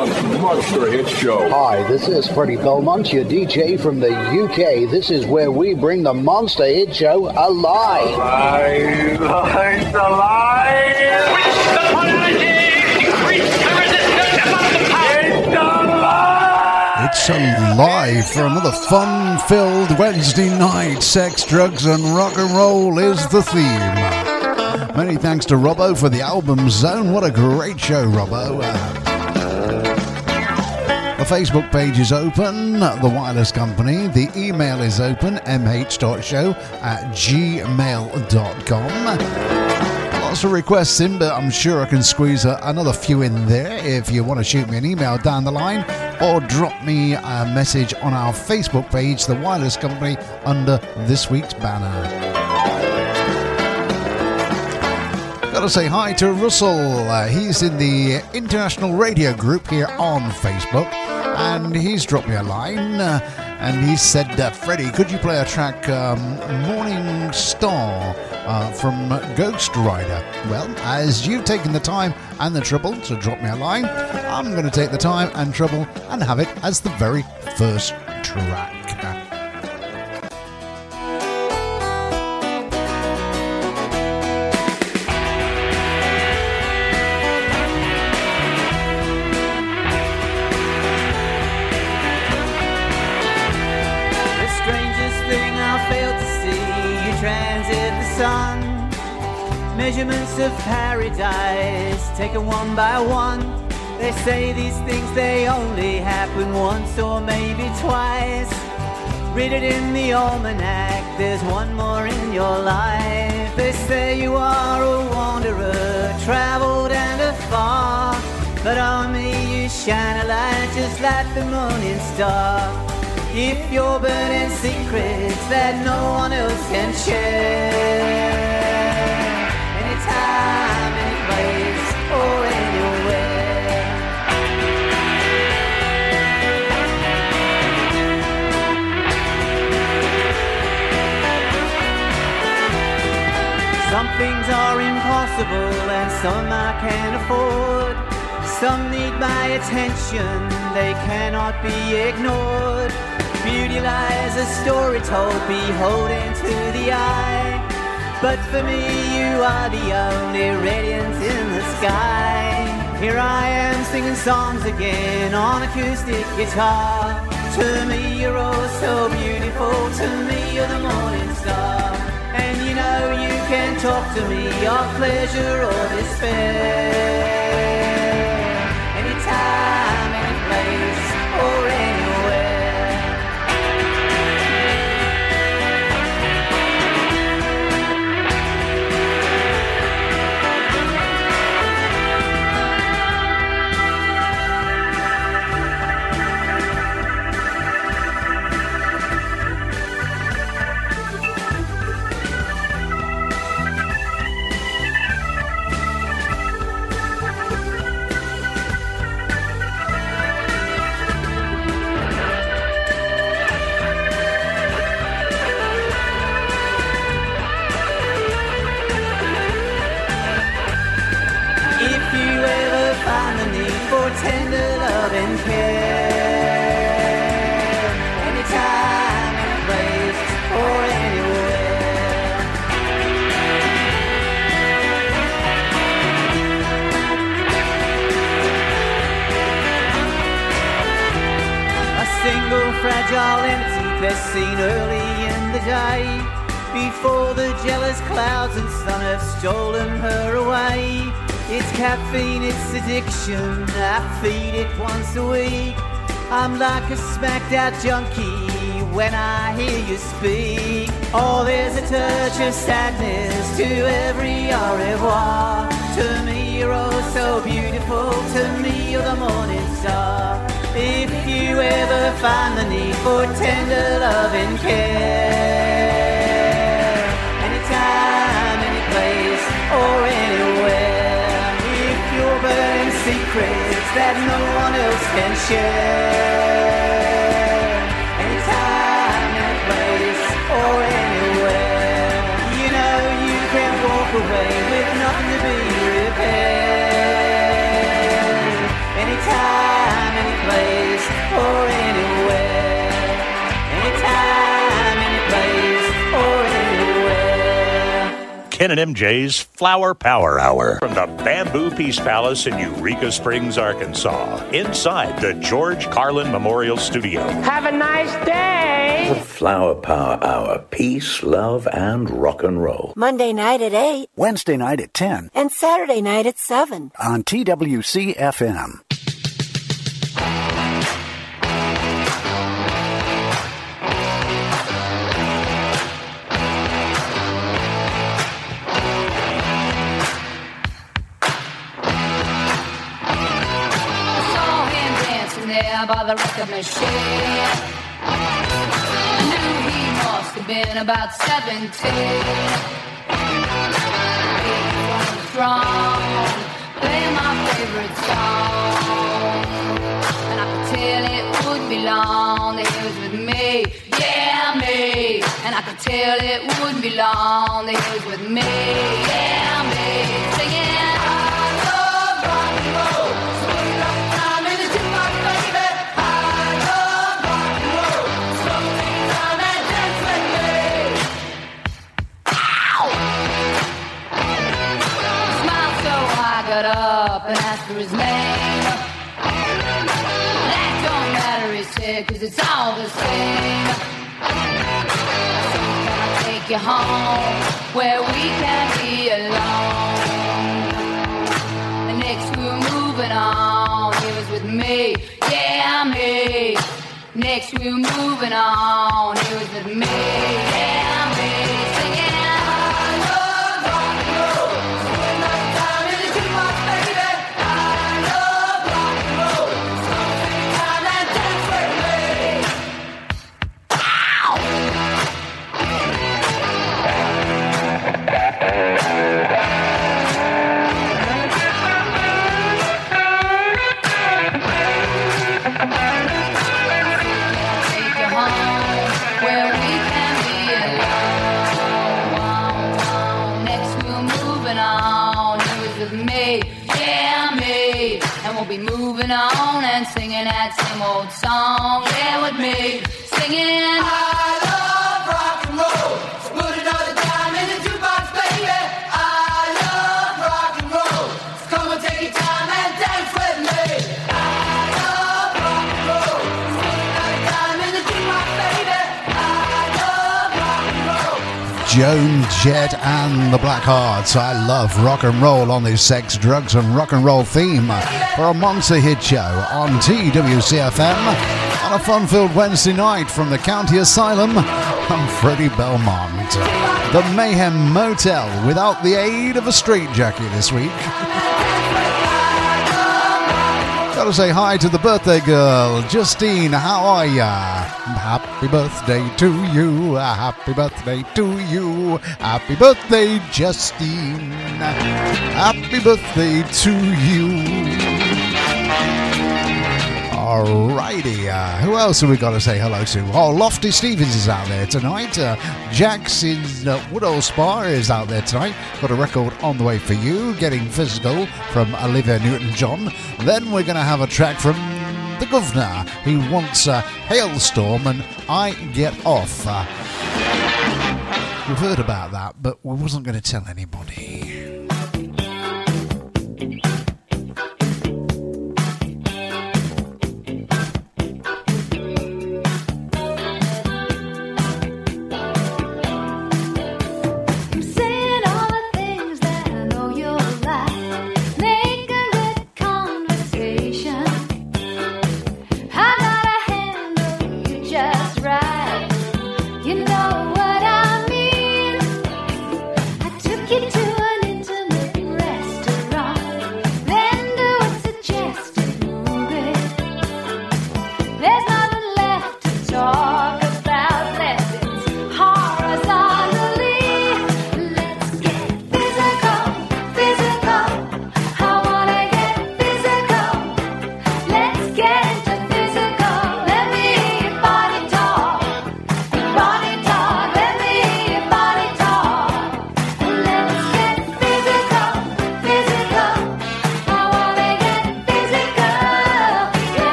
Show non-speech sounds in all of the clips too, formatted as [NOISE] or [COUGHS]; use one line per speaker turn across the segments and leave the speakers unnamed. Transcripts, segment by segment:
Belmont's Monster Hit Show.
Hi, this is Freddie Belmont, your DJ from the UK. This is where we bring the Monster Hit Show alive.
It's alive for another fun filled Wednesday night. Sex, drugs, and rock and roll is the theme. Many thanks to Robbo for the album Zone. What a great show, Robbo. Uh, the Facebook page is open, The Wireless Company. The email is open, mh.show at gmail.com. Lots of requests in, but I'm sure I can squeeze a, another few in there if you want to shoot me an email down the line or drop me a message on our Facebook page, The Wireless Company, under this week's banner. Gotta say hi to Russell. Uh, he's in the international radio group here on Facebook, and he's dropped me a line. Uh, and he said, uh, Freddie, could you play a track, um, Morning Star, uh, from Ghost Rider? Well, as you've taken the time and the trouble to drop me a line, I'm going to take the time and trouble and have it as the very first track.
Measurements of paradise, taken one by one. They say these things they only happen once or maybe twice. Read it in the almanac, there's one more in your life. They say you are a wanderer, traveled and afar. But on me you shine a light just like the morning star. If you're burning secrets that no one else can share. Things are impossible and some I can't afford. Some need my attention, they cannot be ignored. Beauty lies a story told, beholden to the eye. But for me, you are the only radiance in the sky. Here I am singing songs again on acoustic guitar. To me, you're all so beautiful. To me, you're the morning star. And you know you can talk to me of pleasure or despair. Anytime, any place, or anywhere. Like a smacked out junkie when I hear you speak. Oh, there's a touch of sadness to every au revoir. To me, you're oh so beautiful. To me, you're the morning star. If you ever find the need for tender love and care. Anytime, any place, or anywhere. If you're burning secrets that no one else share. Anytime, any place, or anywhere. You know you can walk away with nothing to be repaired. Anytime, any place, or anywhere.
Ken and MJ's Flower Power Hour from the Bamboo Peace Palace in Eureka Springs, Arkansas, inside the George Carlin Memorial Studio.
Have a nice day.
The Flower Power Hour. Peace, love, and rock and roll.
Monday night at 8
Wednesday night at 10
and Saturday night at 7.
on TWC FM.
By the record machine. I knew he must have been about 17. He was strong, playing my favorite song. And I could tell it would be long he was with me, yeah, me. And I could tell it would be long he was with me, yeah, up and asked for his name. That don't matter, he said, cause it's all the same. So can I take you home where we can be alone? Next we were moving on, he was with me, yeah, me. Next we were moving on, he was with me, and the
Blackhearts. I love rock and roll on this sex, drugs, and rock and roll theme for a monster hit show on TWCFM on a fun filled Wednesday night from the County Asylum. I'm Freddie Belmont. The Mayhem Motel without the aid of a straitjacket this week. Gotta say hi to the birthday girl, Justine. How are ya? Birthday to you. A Happy birthday to you. Happy birthday, Justine. Happy birthday to you. Alrighty, uh, who else have we got to say hello to? Oh, Lofty Stevens is out there tonight. Uh, in uh, Woodhall Spa is out there tonight. Got a record on the way for you, Getting Physical from Olivia Newton John. Then we're going to have a track from the Governor. He wants a Halestorm and I Get Off. Uh, we've heard about that, but we wasn't going to tell anybody.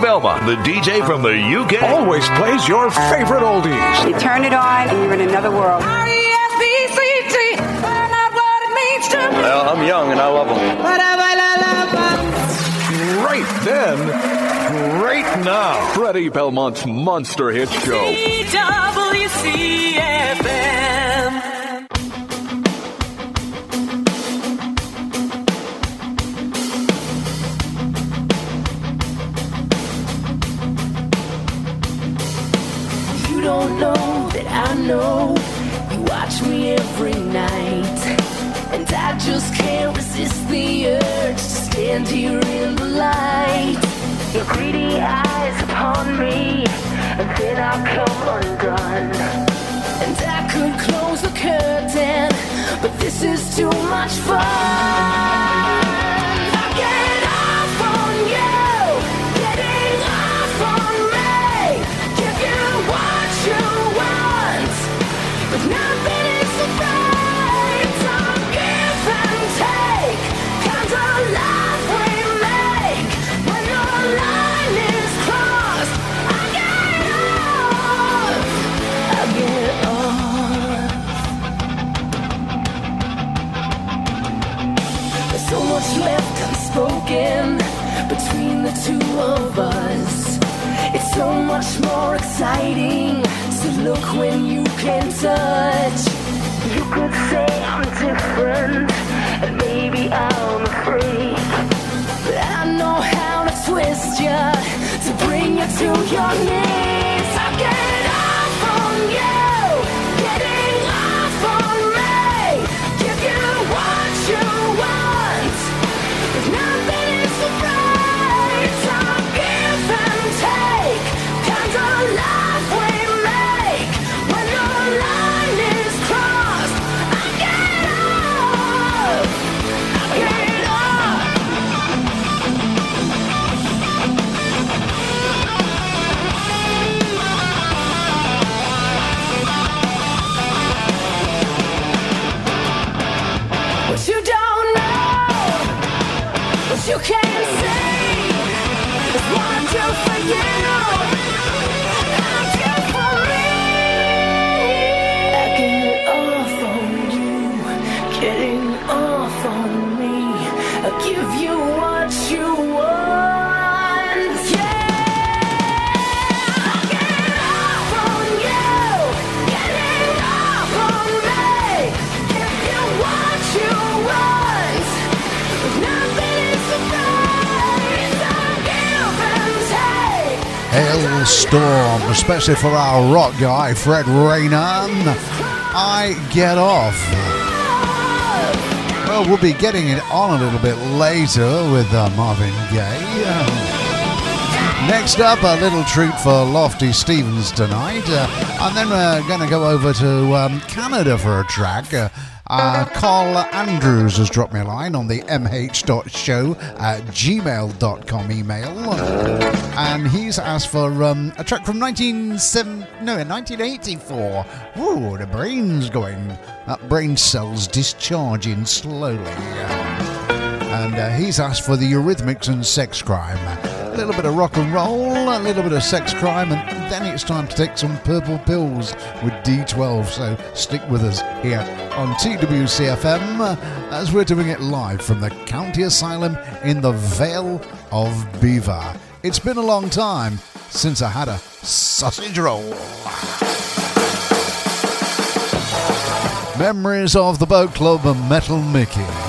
Belmont, the DJ from the UK,
always plays your favorite oldies.
You turn it on and you're in another world.
Well, I'm young and I love them.
Great then, great now. Freddie Belmont's Monster Hit Show.
WCFM.
I know you watch me every night. And I just can't resist the urge to stand here in the light. Your greedy eyes upon me, and then I'll come undone. And I could close the curtain, but this is too much fun. Exciting to look when you can touch. You could say I'm different, and maybe I'm a freak. But I know how to twist you to bring you to your knees. I get off on you,
especially for our rock guy, Fred Rayner. I get off. Well, we'll be getting it on a little bit later with uh, Marvin Gaye. Next up, a little treat for Lofty Stevens tonight. Uh, and then we're going to go over to um, Canada for a track. Uh, uh, Carl Andrews has dropped me a line on the mh.show at gmail.com email. And he's asked for um, a track from 1970, no, 1984. Ooh, the brain's going. That brain cell's discharging slowly. And uh, he's asked for the Eurythmics and Sex Crime. Little bit of rock and roll, a little bit of sex crime, and then it's time to take some purple pills with D12. So stick with us here on TWCFM uh, as we're doing it live from the County Asylum in the Vale of Belvoir. It's been a long time since I had a sausage roll. Memories of the Boat Club and Metal Mickey.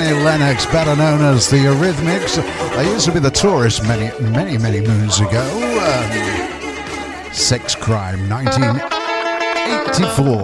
Annie Lennox, better known as the Eurythmics. They used to be the tourists many, many, many moons ago. Um, Sex Crime, 1984.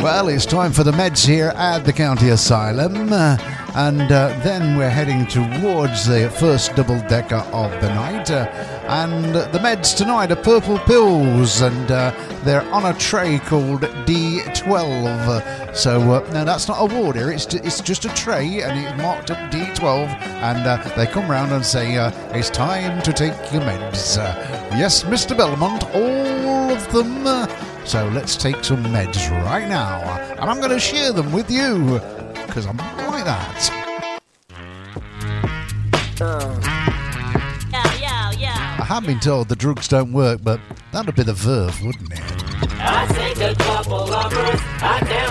Well, it's time for the meds here at the county asylum. Uh, and uh, then we're heading towards the first double decker of the night. Uh, and the meds tonight are purple pills, and uh, they're on a tray called D12. So, uh, no, that's not a ward here, it's, it's just a tray, and it's marked up D12. And uh, they come round and say, uh, It's time to take your meds. Uh, yes, Mr. Belmont, all of them. Uh, so, let's take some meds right now. And I'm going to share them with you, because I'm like that. I have been told the drugs don't work, but that'd be the verve, wouldn't it?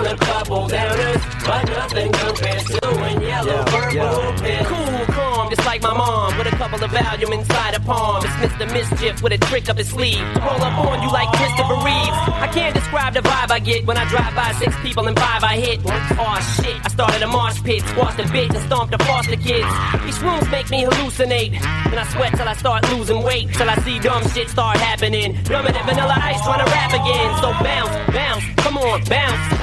A couple down downers, but nothing compares to when yellow purple pill.
Cool, calm, just like my mom with a couple of Valium inside a palm. It's Mr. Mischief with a trick up his sleeve. To roll up on you like Christopher Reeves. I can't describe the vibe I get when I drive by six people and five I hit. Aw shit, I started a mosh pit, squashed a bitch and stomped the foster kids. These rooms make me hallucinate. And I sweat till I start losing weight. Till I see dumb shit start happening. Dumber than vanilla ice trying to rap again. So bounce, bounce, come on, bounce.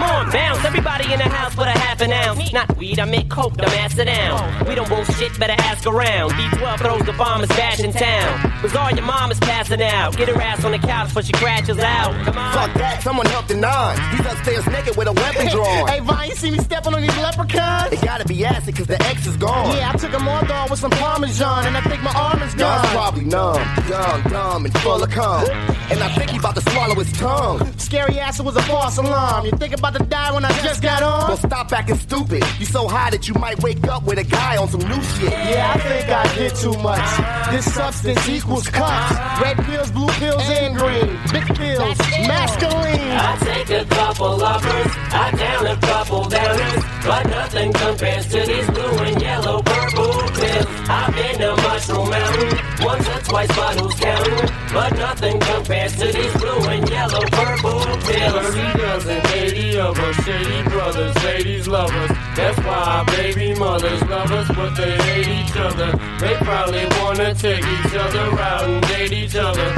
I said, come on, bounce. Everybody in the house with a half an ounce. Not weed, I meant coke, dumb ass it down. We don't bullshit, better ask around. D12 throws the bombers bash in town. Bizarre, your mom is passing out. Get her ass on the couch before she crashes out. Come on.
Fuck that, someone help the nine. He's upstairs naked with a weapon [LAUGHS] drawn.
hey, Vine, you see me stepping on these leprechauns?
It gotta be acid, cause the X is gone.
Yeah, I took them all dog with some Parmesan, and I think my arm is
Nah,
gone.
it's probably numb, dumb, dumb, and full of cum. And I think he about to swallow his tongue.
Scary ass, it was a false alarm. You think about to die when I just got on?
Well,
on?
stop acting stupid. You so high that you might wake up with a guy on some new shit.
Yeah, I think I did too much. This substance equals cups. Red pills, blue pills, and green. Big pills, masculine.
I take a couple lovers, I down a couple downers, but nothing compares to these blue and yellow purple pills. I've been to Mushroom Mountain once or twice, who's counting? But nothing compares to these blue and yellow purple pills.
Thirty eighty of us, shady brothers, ladies lovers. That's why baby mothers love us, but they hate each other. They probably wanna take each other out and date each other.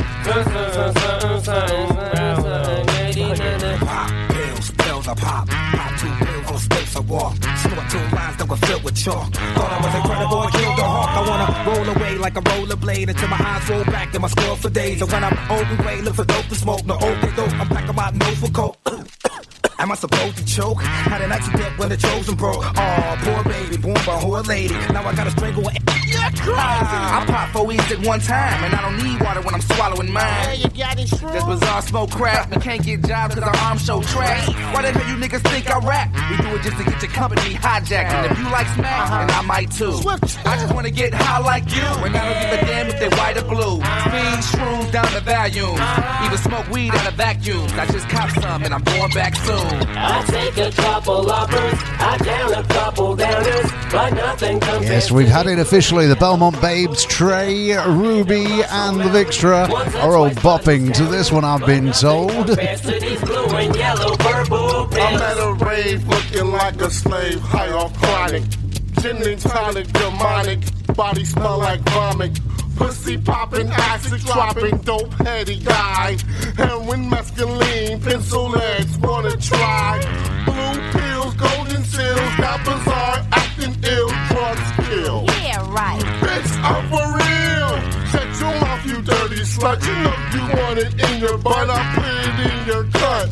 Date each other.
Pop pills, pills I pop. Pop two pills on space I walk. Snort two lines that were filled with chalk. Thought I was incredible, I killed the hawk. I wanna roll away like a rollerblade until my eyes roll back and my skull for days. And when I'm old and gray, look for dope to smoke. No old dope, I'm packing my nose for coke. [COUGHS] [COUGHS] Am I supposed to choke? Had an accident when the chosen broke. Oh, poor baby, born by a whore lady. Now I gotta strangle her. [LAUGHS] You're crazy. Ah, I pop four E's at one time, and I don't need water when I'm swallowing mine.
Hey, you got it strong.
This bizarre smoke crack. We can't get jobs cause our arms show trash. Why the hell you niggas think I rap? We do it just to get your company hijacked. And if you like smack, then I might too. I just wanna get high like you. And I don't give a damn if they white or blue. Speed shrooms down the volume. Even smoke weed out of vacuums. I just cop some and I'm going back soon.
I take a couple uppers, I down a couple downers, but nothing compares
Yes, we've had it officially. The Belmont Babes, Trey, Ruby, and the Vixtra are all bopping to this one, I've been told.
to these blue and yellow purple pills.
I'm at a rave looking like a slave, high off chronic. Gin and tonic, demonic, body smell like vomit. Pussy popping, acid dropping, dope heady guy. Heroin, mescaline, pencil legs, wanna try. Blue pills, golden seals, got bizarre, acting ill, drugs kill.
Yeah, right.
Bitch, I'm for real. Shut your mouth, you dirty slut. You know you want it in your butt. I put it in your cut.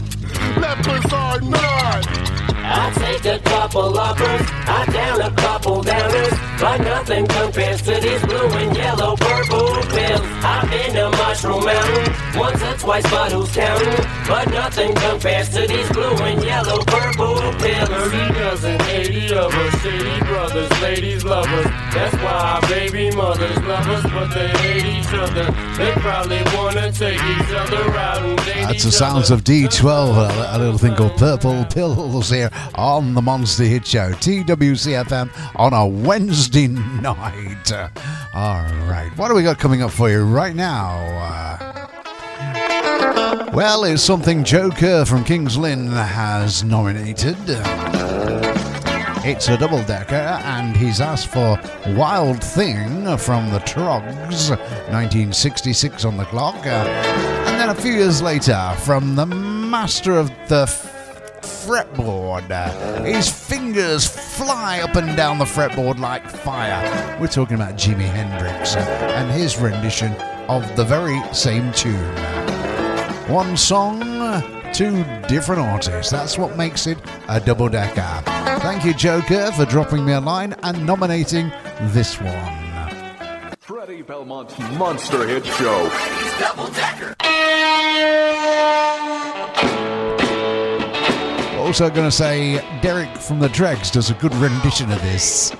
Lepers are not.
I take a couple uppers, I down a couple downers, but nothing compares to these blue and yellow purple pills. I've been to Mushroom Mountain once or twice, but who's counting? But nothing compares to these blue and yellow purple pills.
Thirty dozen, eighty of us, shady brothers, ladies lovers. That's why our baby mothers love us, but they hate each other. They probably wanna take each other out and date
That's
each
the sounds
other.
of D12, a, a little thing called Purple Pills here on the Monster Hit Show, TWCFM, on a Wednesday night. All right, what do we got coming up for you right now? Uh, well, it's something Joe Kerr from King's Lynn has nominated. It's a double decker, and he's asked for Wild Thing from the Troggs, 1966 on the clock. Uh, and then a few years later, from the master of the fretboard, his fingers fly up and down the fretboard like fire. We're talking about Jimi Hendrix and his rendition of the very same tune. One song, two different artists. That's what makes it a double decker. Thank you, Joker, for dropping me a line and nominating this one.
Freddie Belmont's Monster Hit Show.
Double decker.
Also, going to say Derek from the Dregs does a good rendition of this.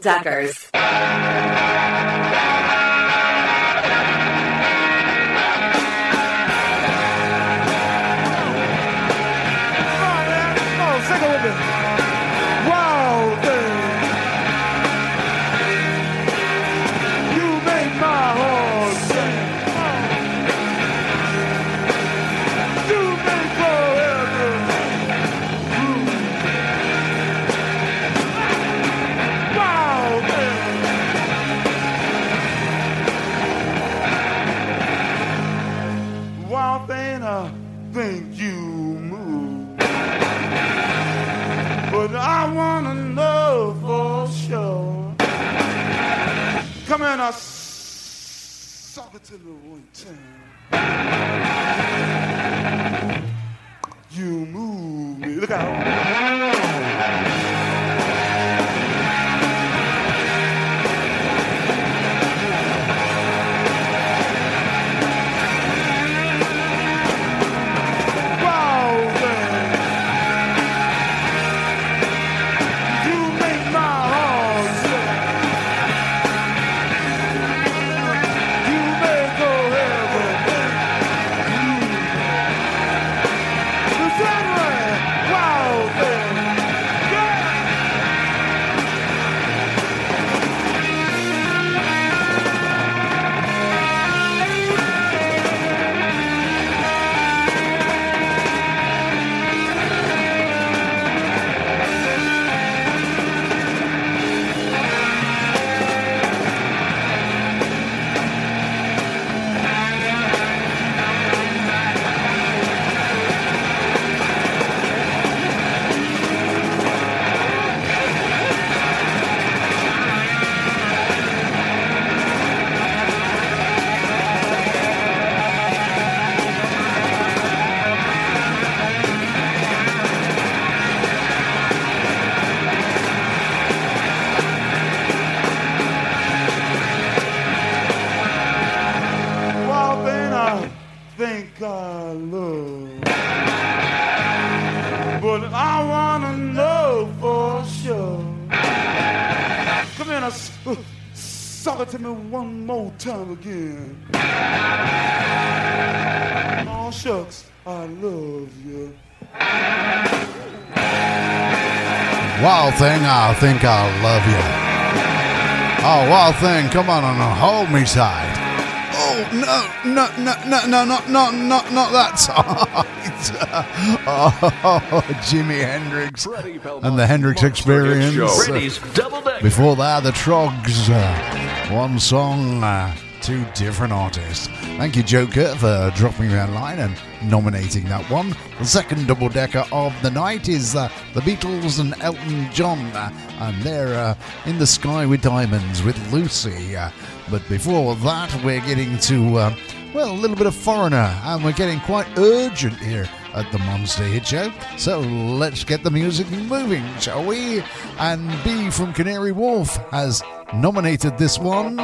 Deckers.
time again. Oh, shucks, I love you.
Wild thing, I think I love you. Oh, wild thing, come on and hold me tight.
Oh, no, no, no, no, no, not, not, not, not that tight. [LAUGHS] oh, Jimi Hendrix and the Hendrix Experience. Before that, the Troggs. Uh, one song, uh, two different artists. Thank you, Joker, for dropping me a line and nominating that one. The second double decker of the night is uh, the Beatles and Elton John, uh, and they're uh, in the sky with diamonds with Lucy. Uh, but before that, we're getting to, uh, well, a little bit of Foreigner, and we're getting quite urgent here at the Monster Hit Show. So let's get the music moving, shall we? And B from Canary Wharf has nominated this one.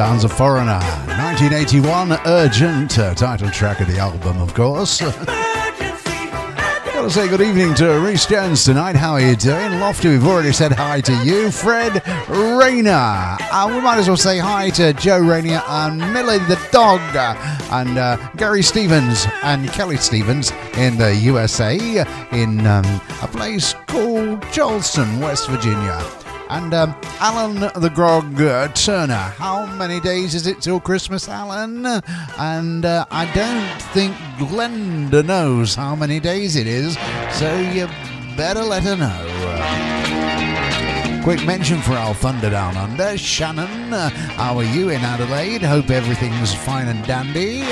Sounds of Foreigner, 1981, urgent uh, title track of the album, of course. [LAUGHS] Gotta say good evening to Reese Jones tonight. How are you doing? Lofty, we've already said hi to you, Fred Rayner. And we might as well say hi to Joe Rainier and Millie the dog, uh, and uh, Gary Stevens and Kelly Stevens in the USA, in um, a place called Charleston, West Virginia
and um, Alan the Grog uh, Turner. How many days is it till Christmas, Alan? And uh, I don't think Glenda knows how many days it is, so you better let her know. Quick mention for our Thunder Down Under. Shannon, how are you in Adelaide? Hope everything's fine and dandy.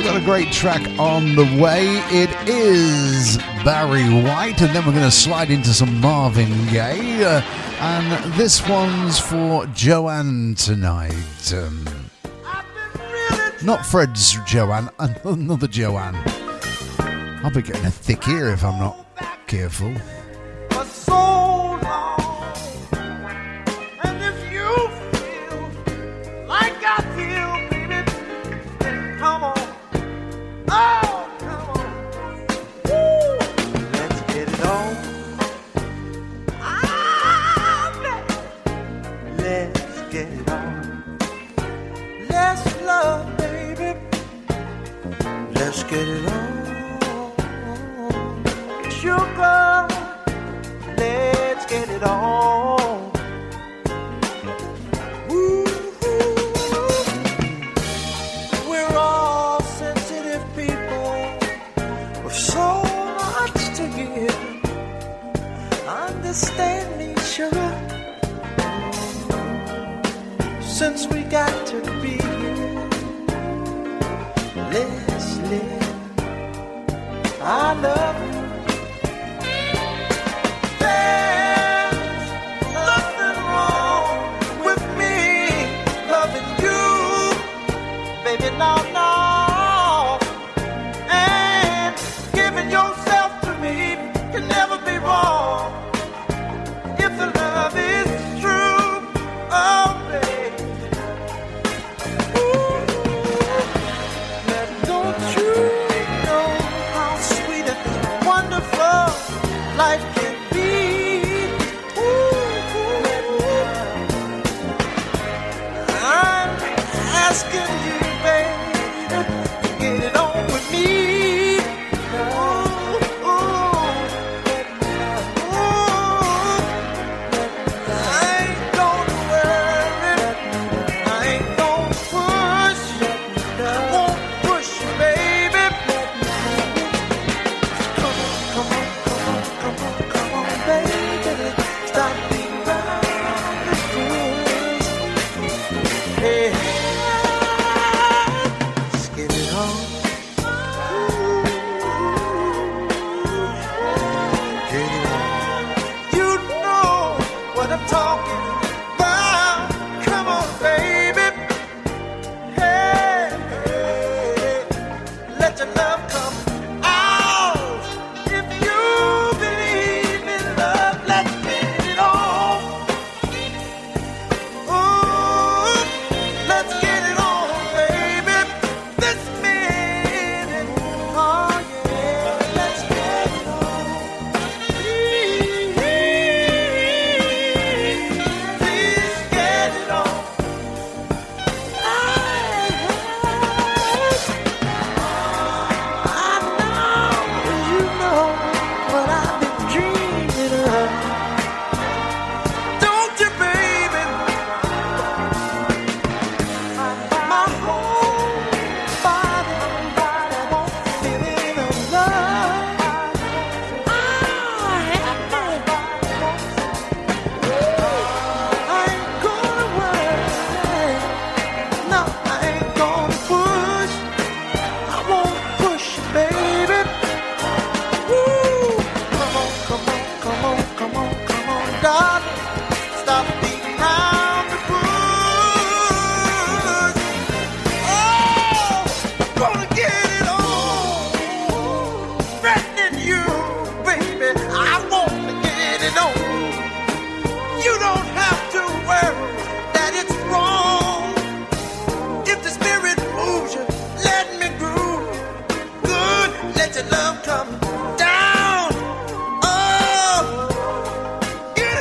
We've got a great track on the way. It is Barry White, and then we're going to slide into some Marvin Gaye. Uh, and this one's for Joanne tonight. Um, not Fred's Joanne, [LAUGHS] another Joanne. I'll be getting a thick ear if I'm not careful.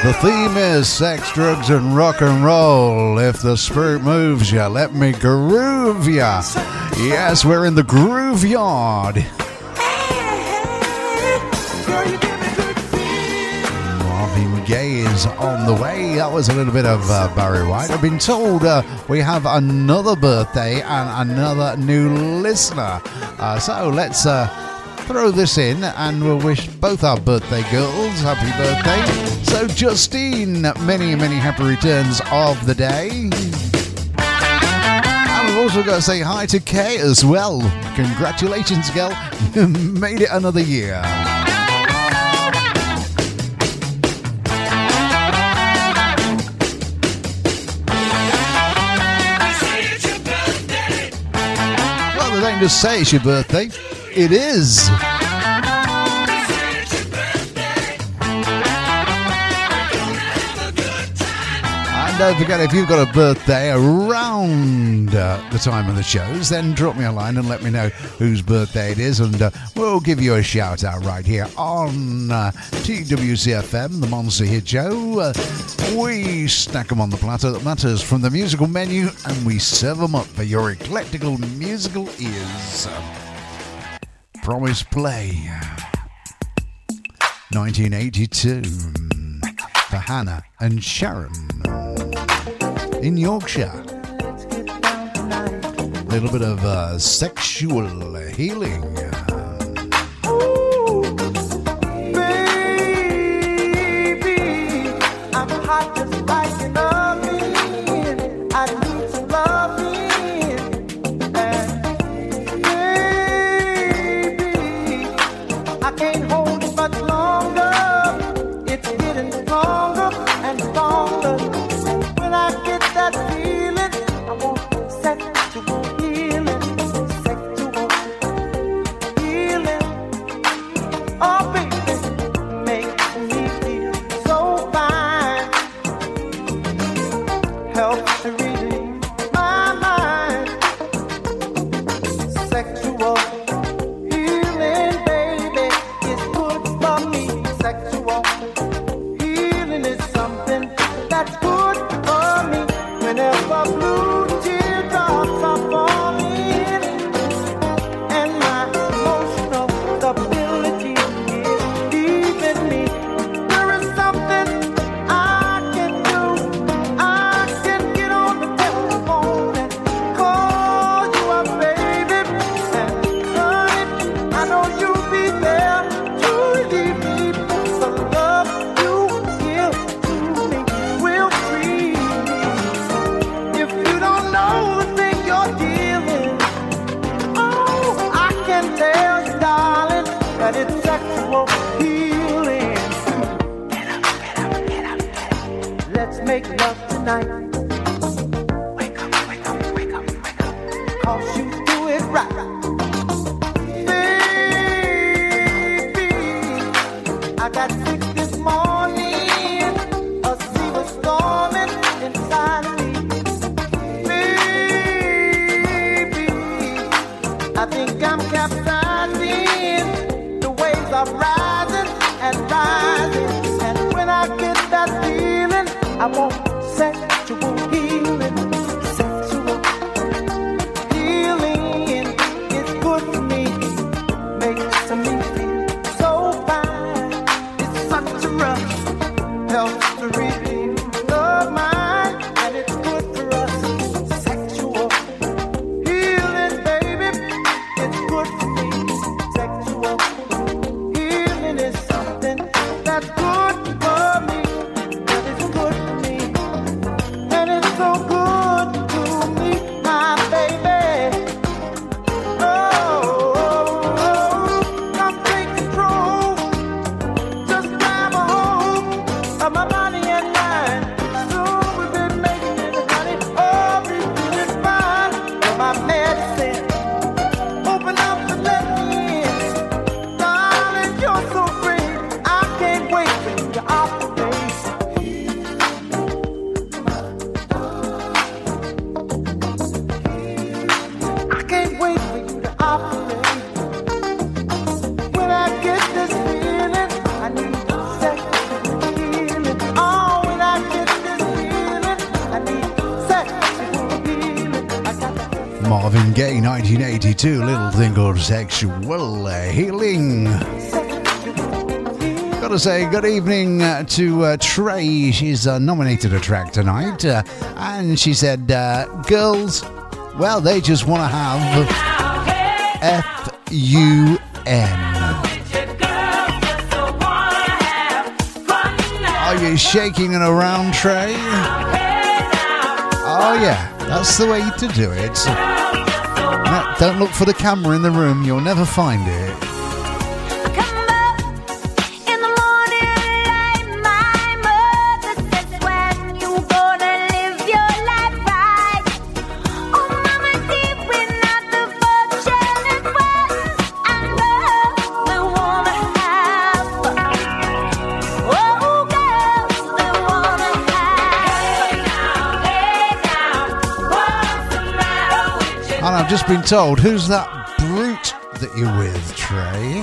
The
theme is sex, drugs, and rock and roll. If the spirit moves ya, let me groove ya. Yes, we're in the groove yard.
Marvin Gaye is on the way. That was a little bit of uh, Barry White. I've been told uh, we have another birthday and another new listener. Uh, so let's. Uh, throw this in and we'll wish both our birthday girls happy birthday. So, Justine, many, many happy returns of the day. And we've also got to say hi to Kay as well. Congratulations, girl. [LAUGHS] Made it another year. Well, it ain't just say it's your birthday. It is. Don't forget, if you've got a birthday around uh, the time of the shows, then drop me a line and let me know whose birthday it is, and uh, we'll give you a shout out right here on uh, TWCFM, the Monster Hit Show. Uh, we stack them on the platter that matters from the musical menu, and we serve them up for your eclectical musical ears. Promise Play 1982 for Hannah and Sharon in Yorkshire. A little bit of uh, sexual healing.
I'm hot think I'm capsizing. The waves are rising and rising. And when I get that feeling, I want sexual healing. Got to
say good evening uh, to uh, Trey. She's uh, nominated a track tonight, uh, and she said, uh, "Girls, well, they just want to have F U N." Are you shaking it around, Trey? Oh yeah, that's the way to do it. Don't look for the camera in the room; you'll never find it. I've just been told, who's that brute that you're with, Trey?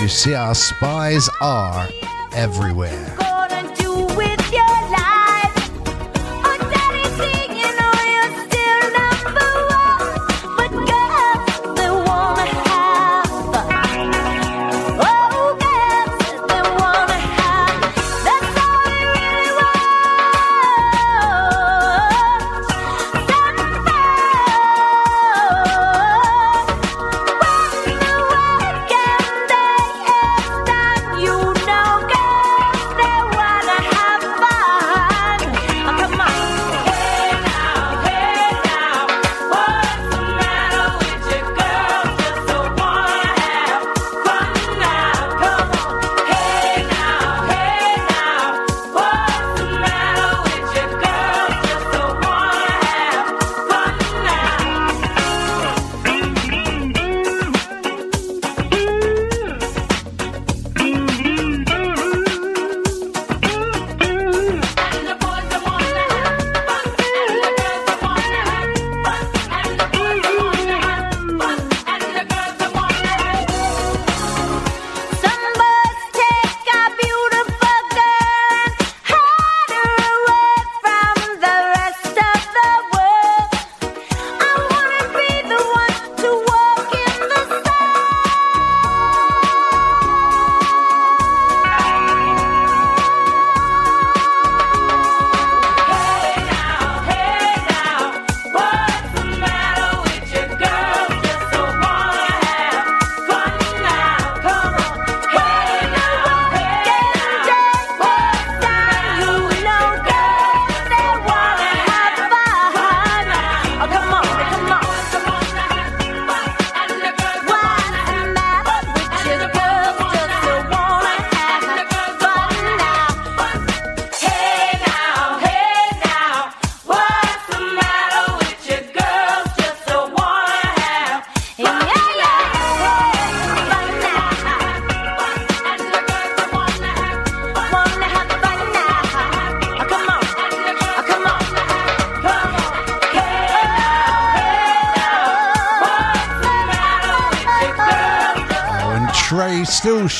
You see, our spies are everywhere.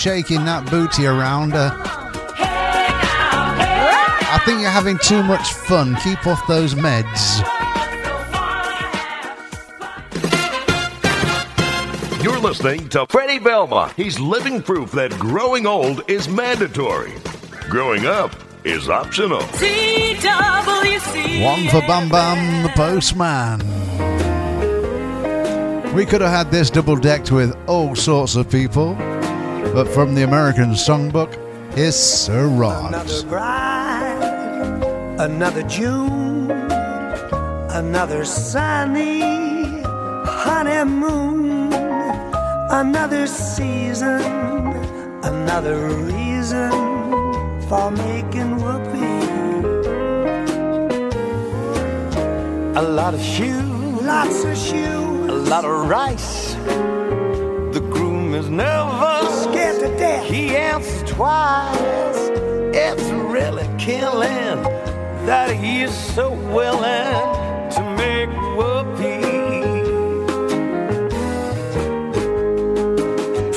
Shaking that booty around. Uh, I think you're having too much fun. Keep off those meds.
You're listening to Freddie Belmont. He's living proof that growing old is mandatory. Growing up is optional.
TWC.
One for Bam Bam the Postman. We could have had this double decked with all sorts of people, but from the American Songbook, here's Sir Rod.
Another bride, another June, another sunny honeymoon, another season, another reason for making whoopee. A lot of shoes, lots of shoes, a lot of rice. The groom is never scared to death. He answers twice. It's really killing that he is so willing to make whoopee.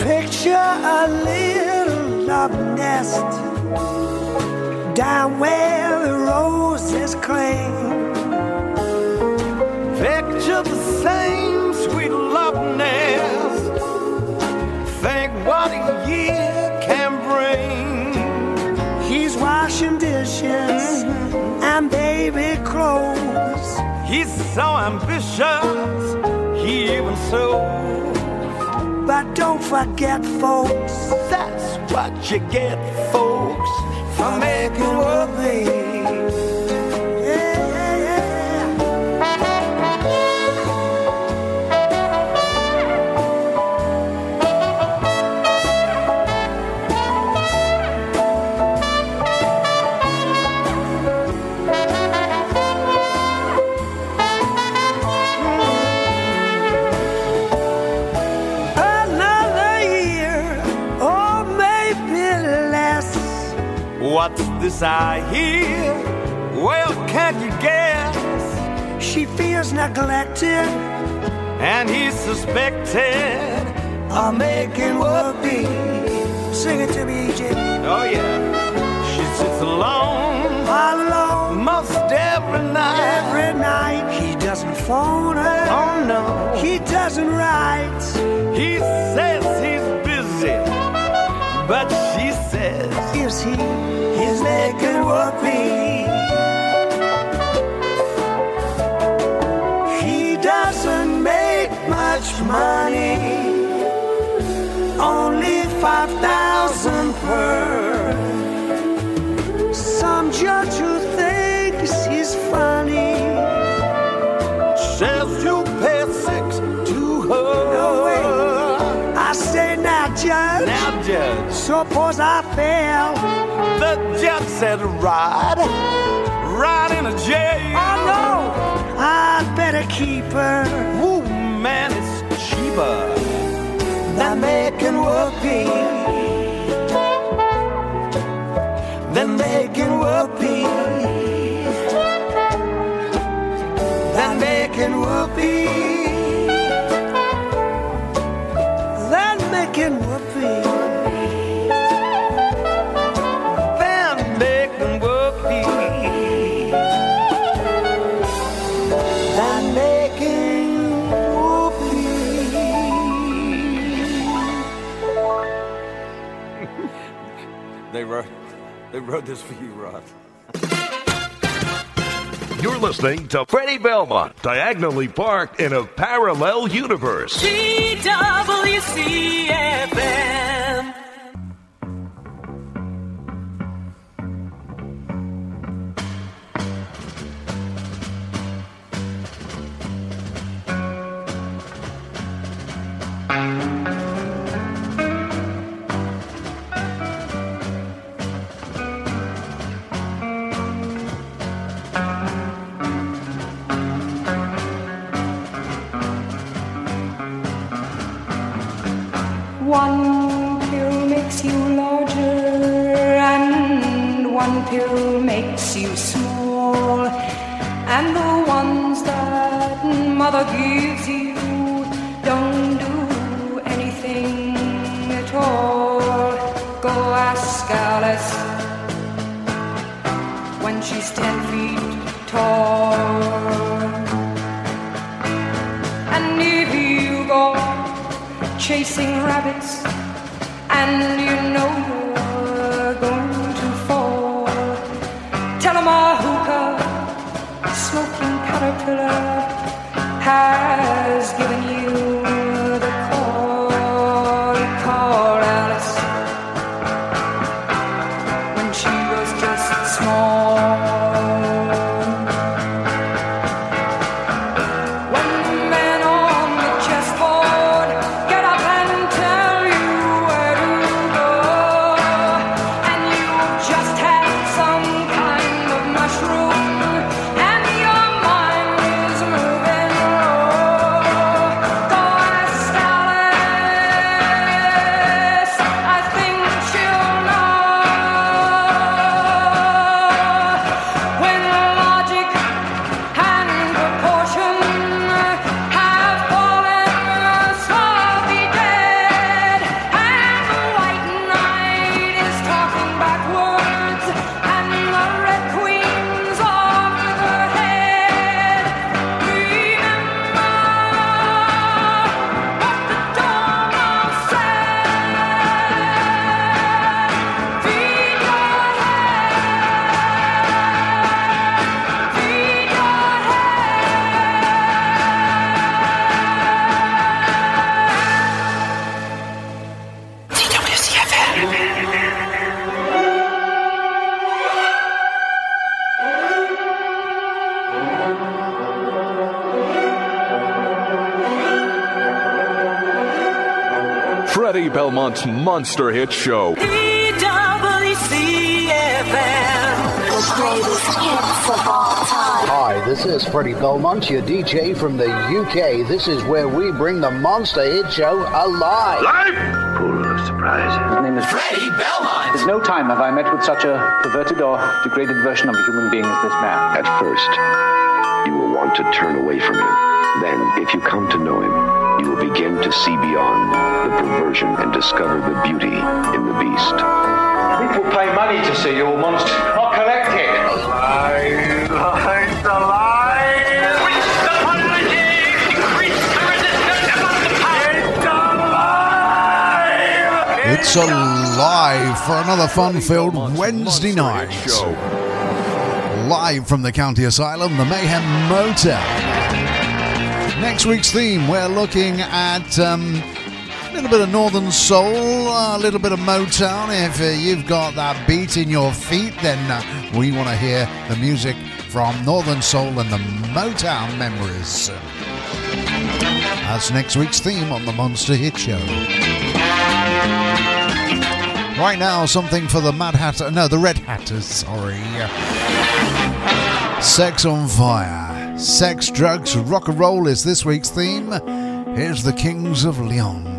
Picture a little love nest down where the roses cling. He's so ambitious, he even sews.
But don't forget, folks,
that's what you get, folks,
for making work,
This I hear? Well, can't you guess?
She feels neglected
And he's suspected
of making whoopee. Sing it to me, EJ.
Oh, yeah. She sits alone All
Alone
most every night.
every night. He doesn't phone her.
Oh, no.
He doesn't write.
He says he's busy, but
Is he? He's making whoopee. He doesn't make much money. Only five thousand per. Some judge who thinks he's funny.
says you pay six to her.
No way. I say now, judge.
Now,
Suppose I fail.
the judge said, ride, ride in a jail.
Oh no, I'd better keep her
Ooh, man, it's cheaper.
than making be. Than making be. Than making be. Than making work
wrote this for you, Rod.
You're listening to Freddie Belmont, diagonally parked in a parallel universe.
TWCFM. Belmont's Monster Hit Show.
The greatest hits of all time.
Hi, this is Freddie Belmont, your DJ from the UK. This is where we bring the Monster Hit Show alive.
Live! Full of surprises.
My name is Freddie Belmont. There's no time have I met with such a perverted or degraded version of a human being as this man.
At first, you will want to turn away from him. Then, if you come to know him, you will begin to see beyond the perversion and discover the beauty in the beast.
People pay money to see your monster. I'll collect it.
Alive! Alive! Alive! Reach the quality! Increase the resistance above the power!
It's alive for another fun-filled Wednesday night. Show. Live from the County Asylum, the Mayhem Motel. Next week's theme, we're looking at um, a little bit of Northern Soul, a little bit of Motown. If uh, you've got that beat in your feet, then uh, we want to hear the music from Northern Soul and the Motown memories. That's next week's theme on the Monster Hit Show. Right now, something for the Mad Hatter. No, the Red Hatters, sorry. Sex on Fire. Sex, drugs, rock and roll is this week's theme. Here's the Kings of Leon.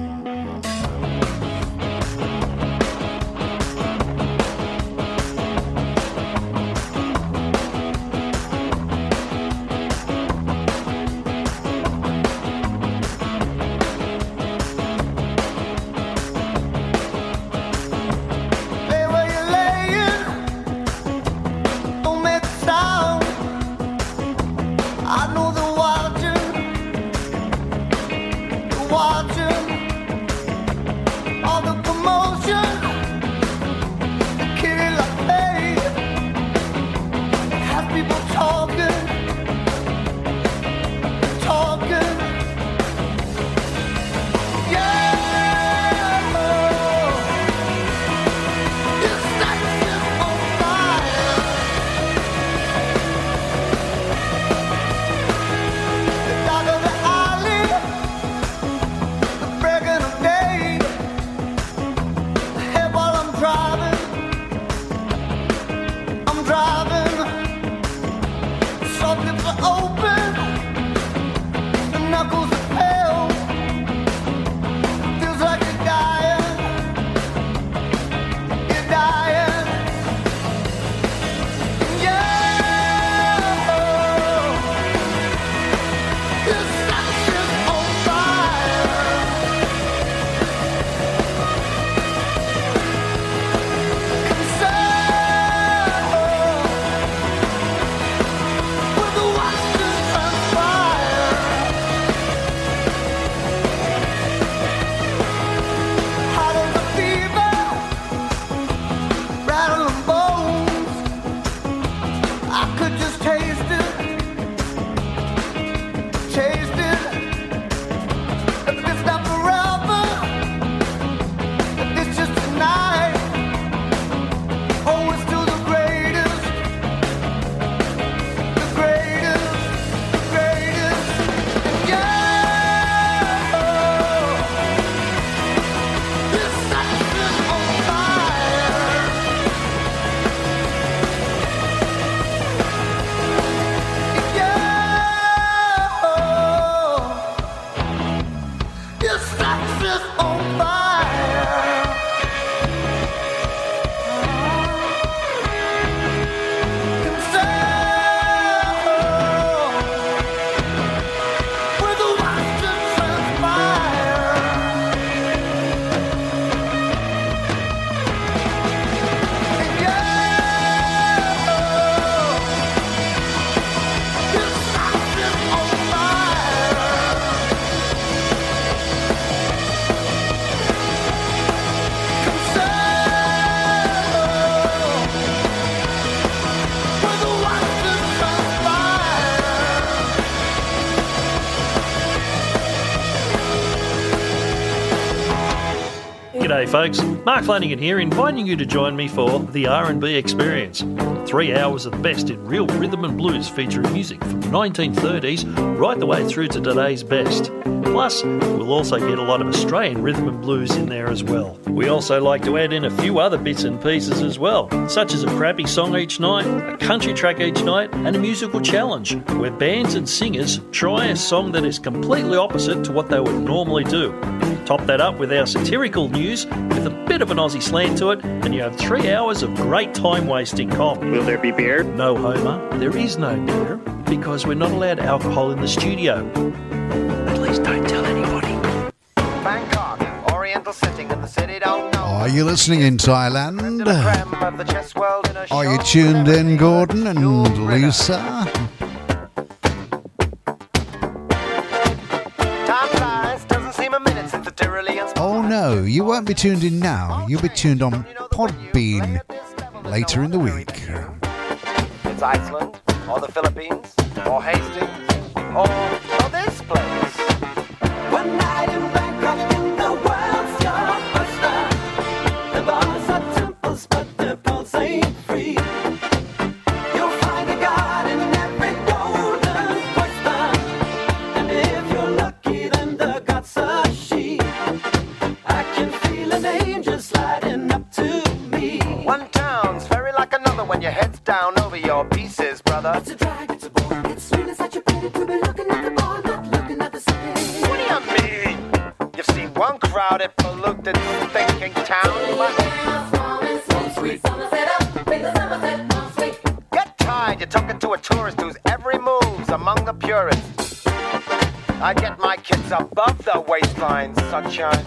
G'day folks, Mark Flanagan here inviting you to join me for the R&B Experience. Three hours of the best in real rhythm and blues featuring music from the 1930s right the way through to today's best. Plus, we'll also get a lot of Australian rhythm and blues in there as well. We also like to add in a few other bits and pieces as well, such as a crappy song each night, a country track each night, and a musical challenge, where bands and singers try a song that is completely opposite to what they would normally do. Top that up with our satirical news with a bit of an Aussie slant to it, and you have three hours of great time wasting comp.
Will there be beer?
No, Homer, there is no beer because we're not allowed alcohol in the studio. At least don't
Are you listening in Thailand?
Creme of the chess world in a
Are you tuned in, Gordon and Lisa?
Time flies, doesn't seem a minute since the Tyroleans.
Oh no, you won't be tuned in now. You'll be tuned on Podbean later in the week.
It's Iceland, or the Philippines, or Hastings, or, get my kids above the waistline, sunshine.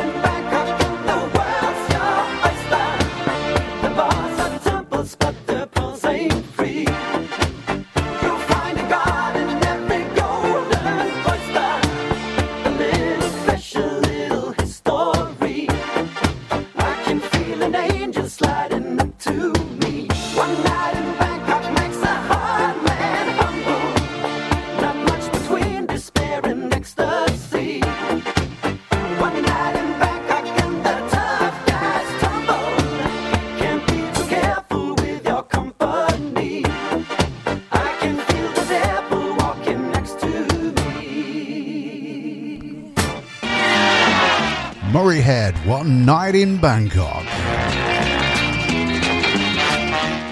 Night in Bangkok.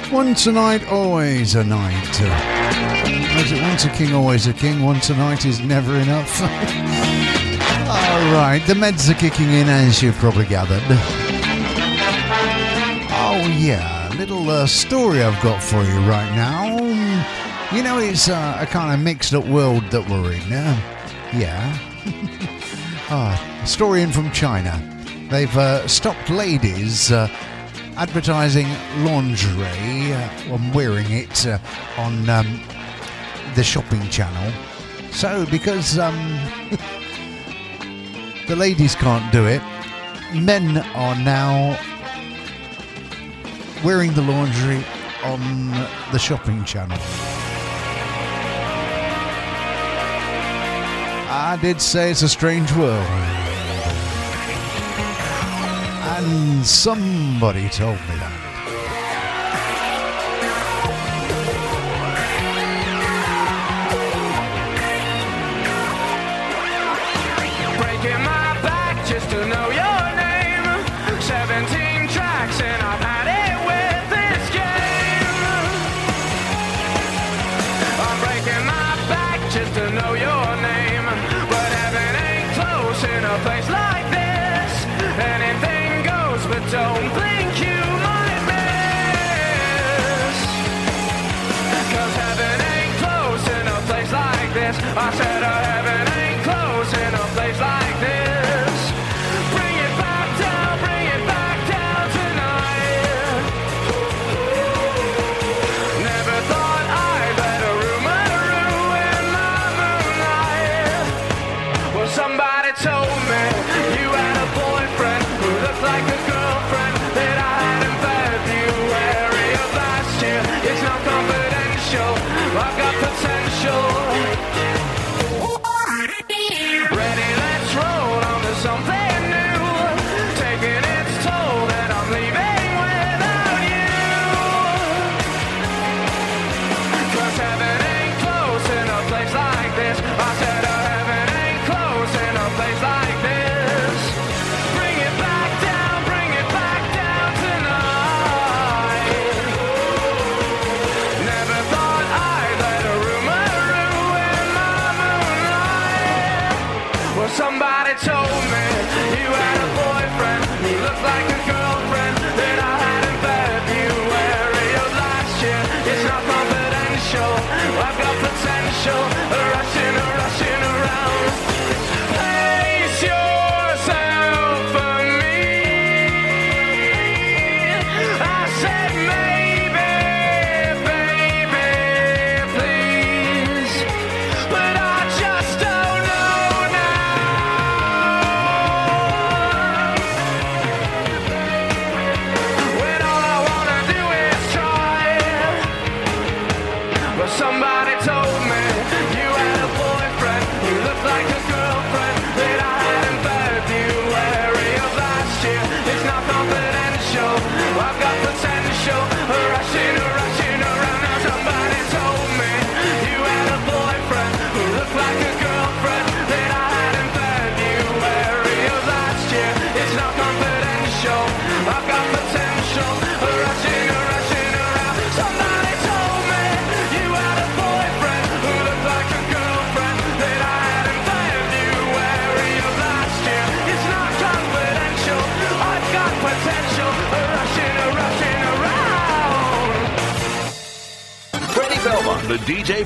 Once a night, always a night. Is it once a king, always a king? Once a night is never enough. [LAUGHS] All right, the meds are kicking in, as you've probably gathered. Oh, yeah, little uh, story I've got for you right now. You know, it's uh, a kind of mixed up world that we're in. Uh, yeah. [LAUGHS] Ah, story in from China. They've uh, stopped ladies uh, advertising lingerie uh, when wearing it uh, on um, the shopping channel. So, because um, [LAUGHS] the ladies can't do it, men are now wearing the lingerie on the shopping channel. I did say it's a strange world. And somebody told me
Pasa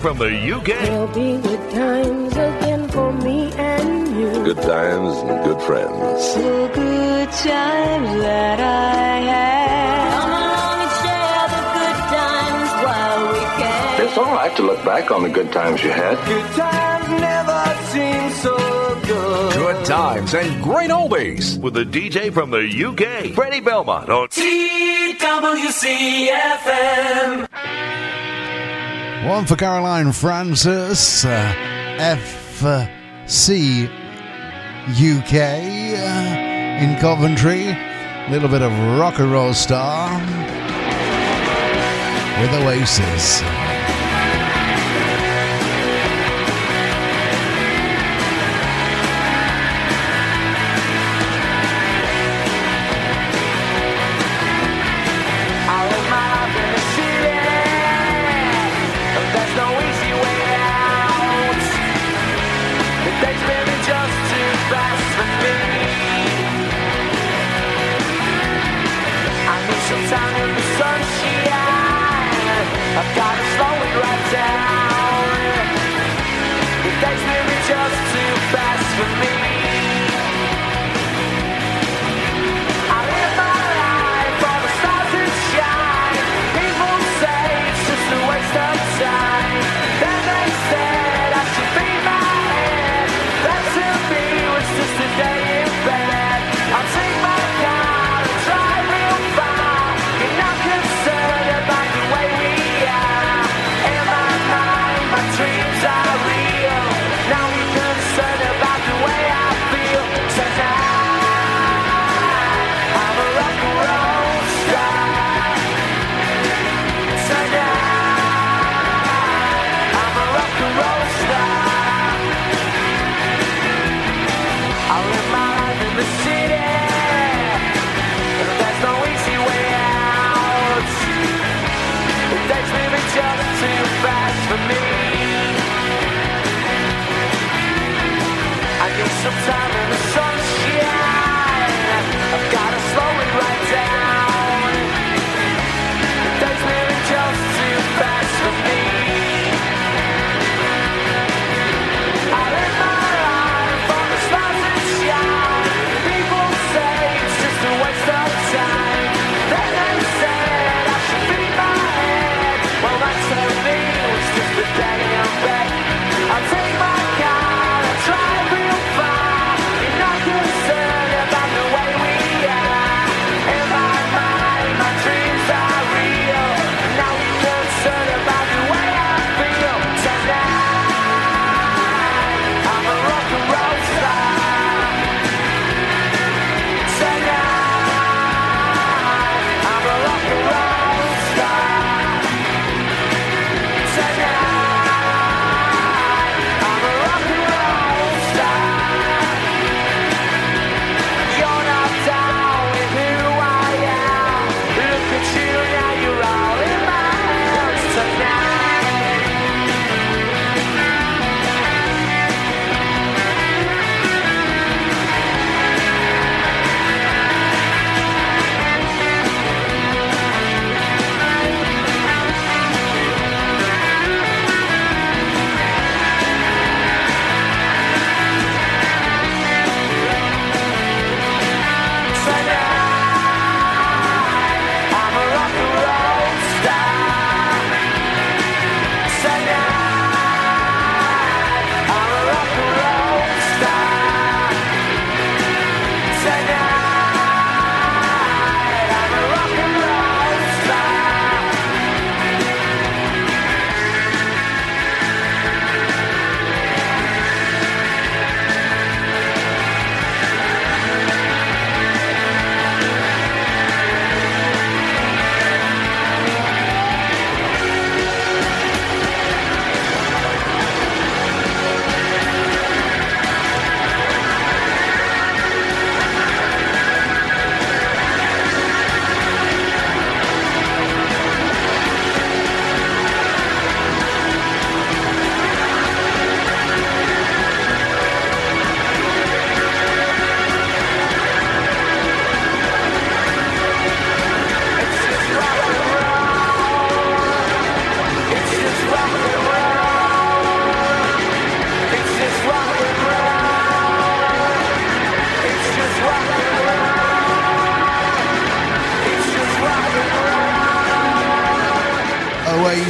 from the UK.
There'll be good times again for me and you.
Good times and good friends.
The good times that I had. Come along and share the good times while we can.
It's all right to look back on the good times you had.
Good times never seem so good.
Good times and great oldies.
With a DJ from the UK, Freddie Belmont on
TWCFM.
One for Caroline Francis, uh, FC uh, UK uh, in Coventry. A little bit of rock and roll star with Oasis.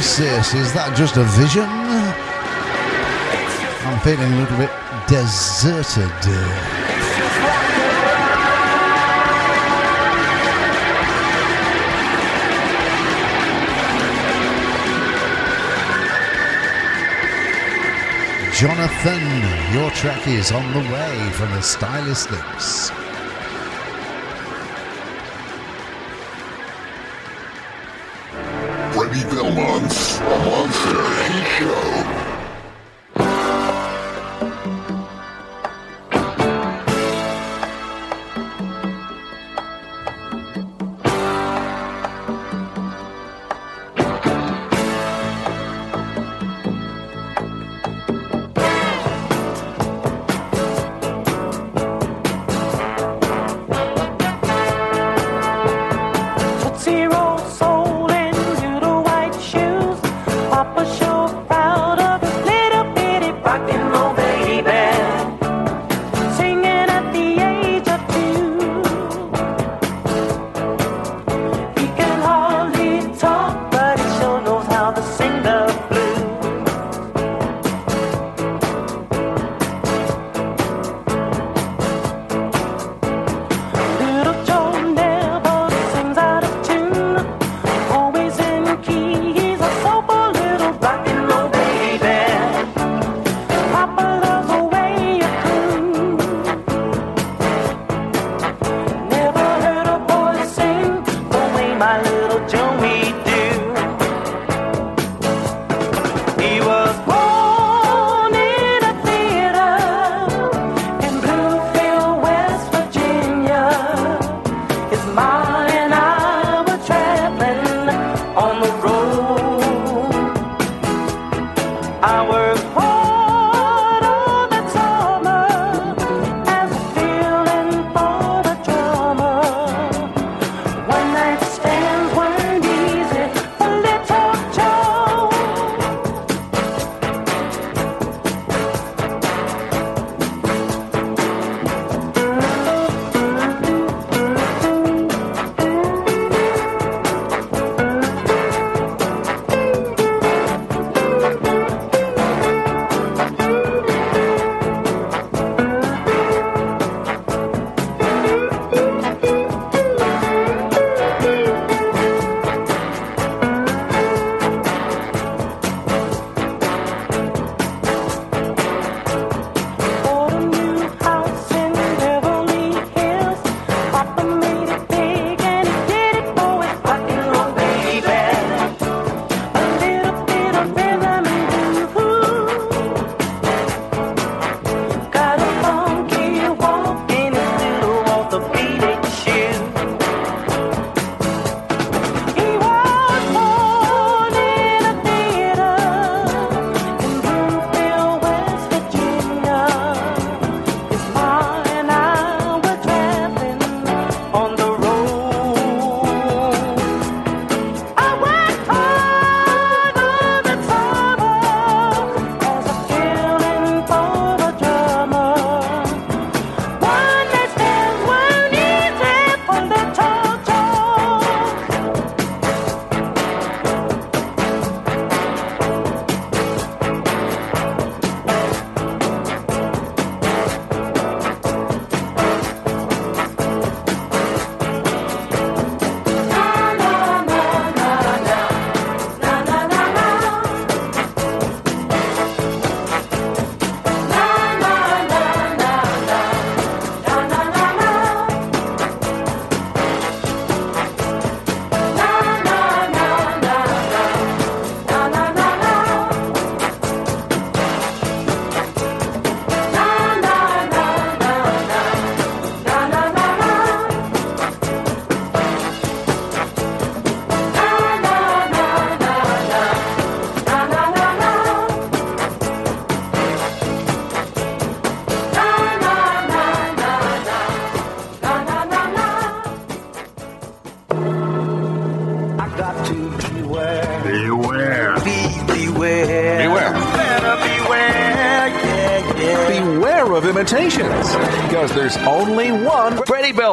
is
this? Is that just a vision? I'm feeling a little bit deserted. Jonathan, your track is on the way from the Stylistics.
Oh.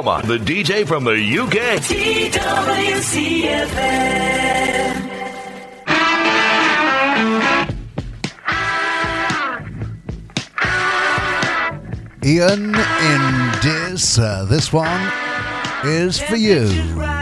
The
DJ from the UK.
Ian Indis, uh, this one is for you.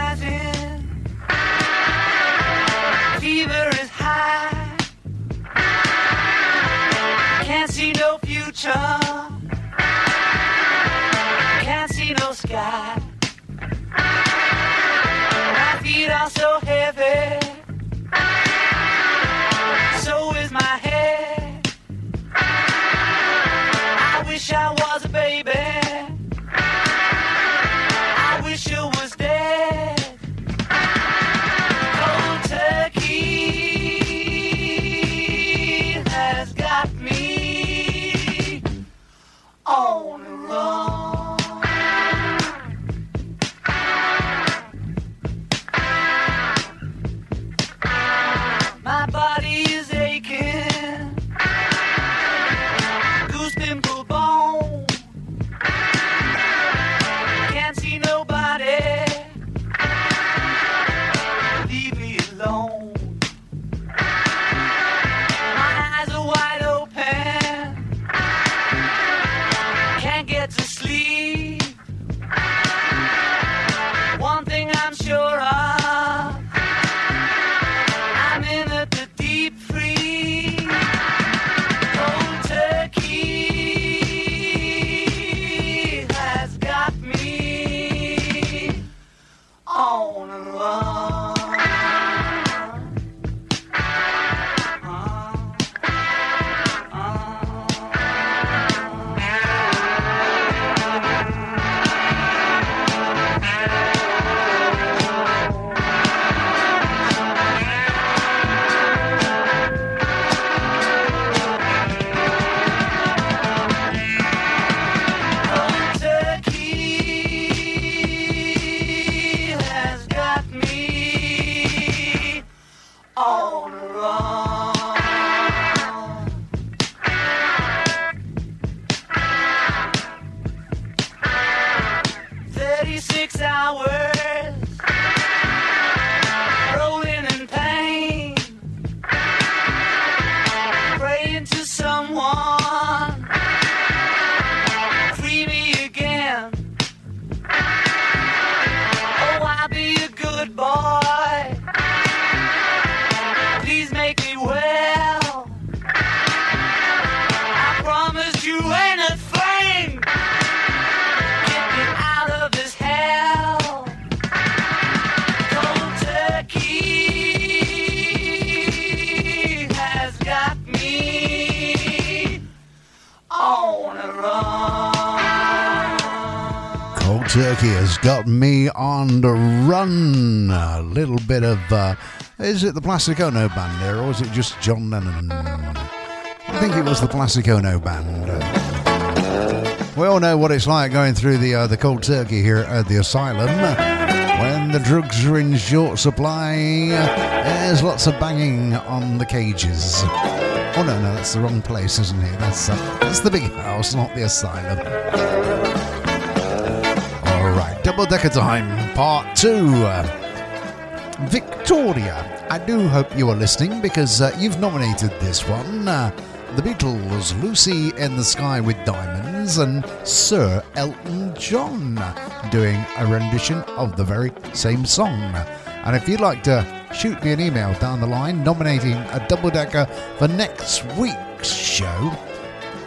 Got me on the run. A
little bit of. Uh, is it the Plastic Ono band there, or is it just John Lennon? I think it was the Plastic Ono band. We all know what it's like going through the uh, the cold turkey here at the asylum. When the drugs are in short supply, there's lots of banging on the cages. Oh no, no, that's the wrong place, isn't it? That's uh, that's the big house, not the asylum. Double decker time, part two. Uh, Victoria, I do hope you are listening because uh, you've nominated this one. Uh, the Beatles, Lucy in the Sky with Diamonds, and Sir Elton John doing a rendition of the very same song. And if you'd like to shoot me an email down the line nominating a double decker for next week's show,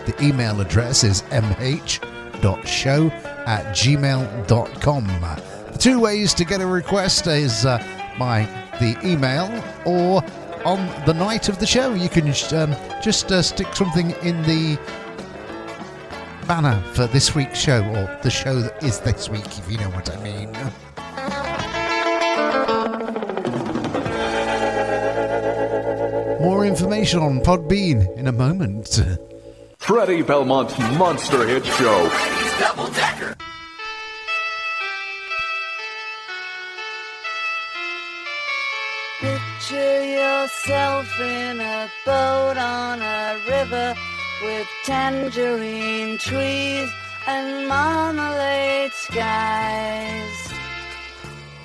the email address is mh.show at gmail.com. The two ways to get a request is uh, by the email or on the night of the show. You can um, just uh, stick something in the banner for this week's show or the show that is this week, if you know what I mean. More information on Podbean in a moment. [LAUGHS]
Freddie Belmont's Monster Hit Show.
Picture yourself in a boat on a river with tangerine trees and marmalade skies.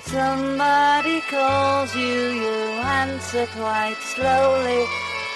Somebody calls you, you answer quite slowly.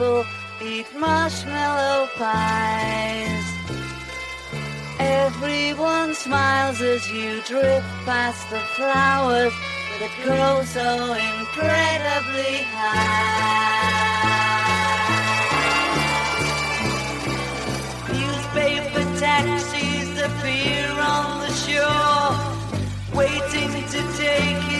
people eat marshmallow pies. Everyone smiles as you drift past the flowers that grow so incredibly high. Newspaper taxis appear on the shore, waiting to take you.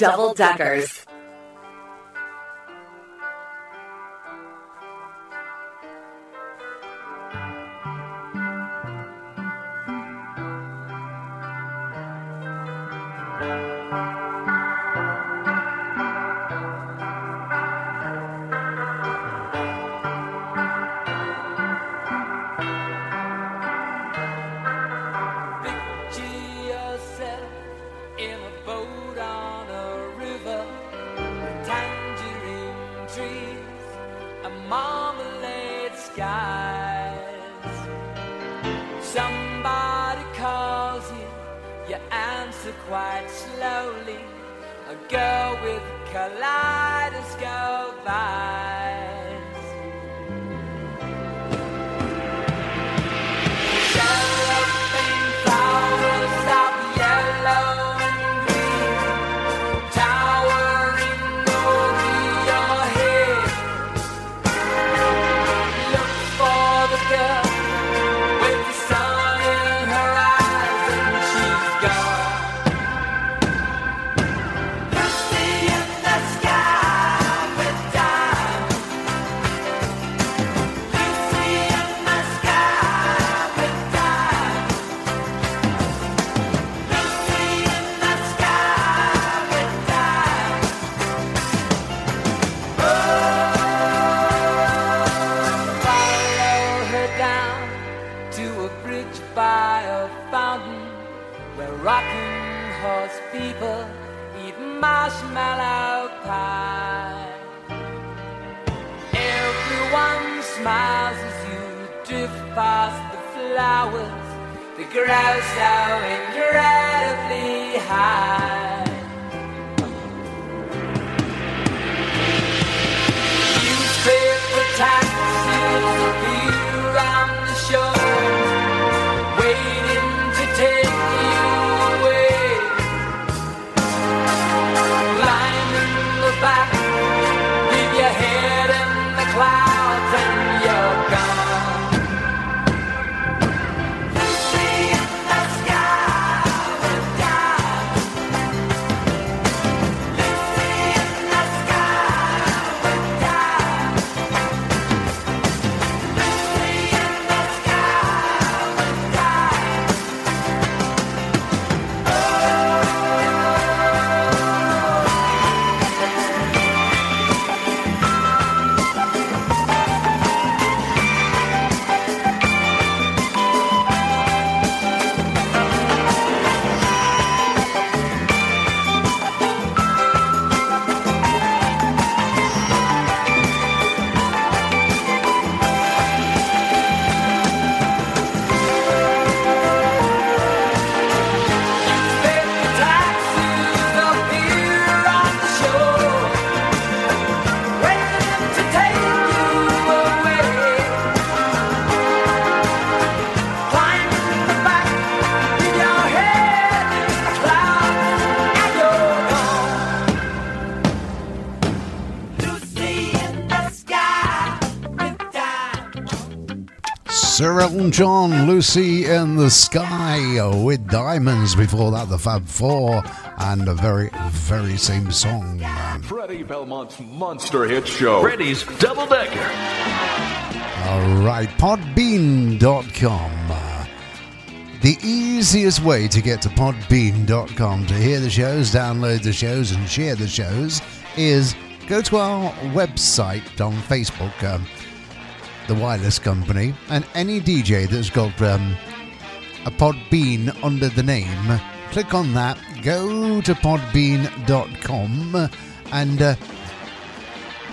double deckers.
Elton John, Lucy in the Sky with Diamonds. Before that, the Fab Four, and the very, very same song.
Freddie Belmont's Monster Hit Show.
Freddie's Double Decker.
All right, podbean.com. The easiest way to get to podbean.com to hear the shows, download the shows, and share the shows is go to our website on Facebook, um, The Wireless Company, and any DJ that's got um, a Podbean under the name, click on that, go to podbean.com, and uh,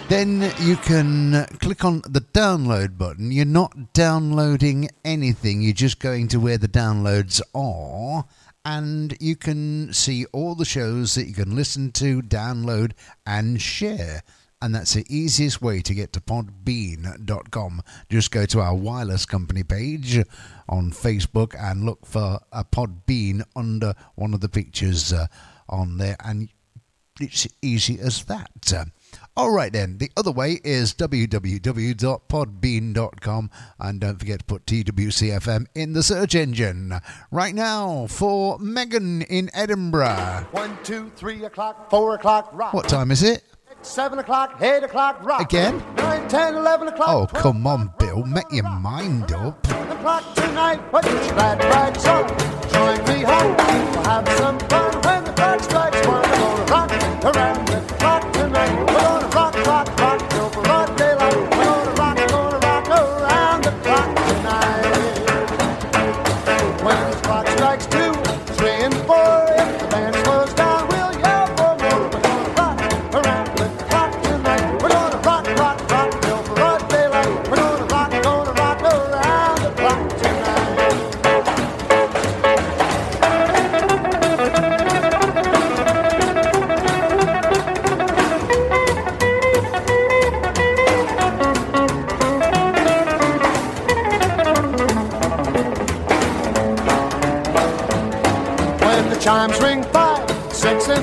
then you can click on the download button. You're not downloading anything, you're just going to where the downloads are. And you can see all the shows that you can listen to, download, and share. And that's the easiest way to get to podbean.com. Just go to our wireless company page on Facebook and look for a Podbean under one of the pictures uh, on there. And it's easy as that. Uh, all right, then. The other way is www.podbean.com. And don't forget to put TWCFM in the search engine. Right now, for Megan in Edinburgh.
One, two, three o'clock, four o'clock, rock.
What time is it?
Seven o'clock, eight o'clock, rock.
Again?
Nine, ten, eleven o'clock.
Oh, come on, Bill. Make your mind up.
O'clock tonight. What you glad rags on? Join me home. We'll have some fun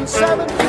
seven,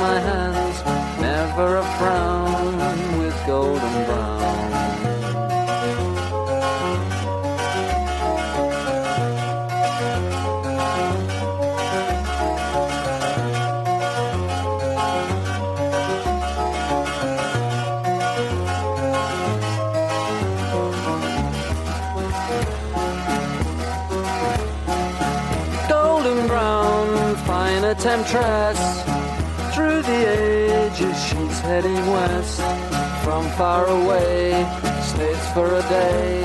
my hands for a day.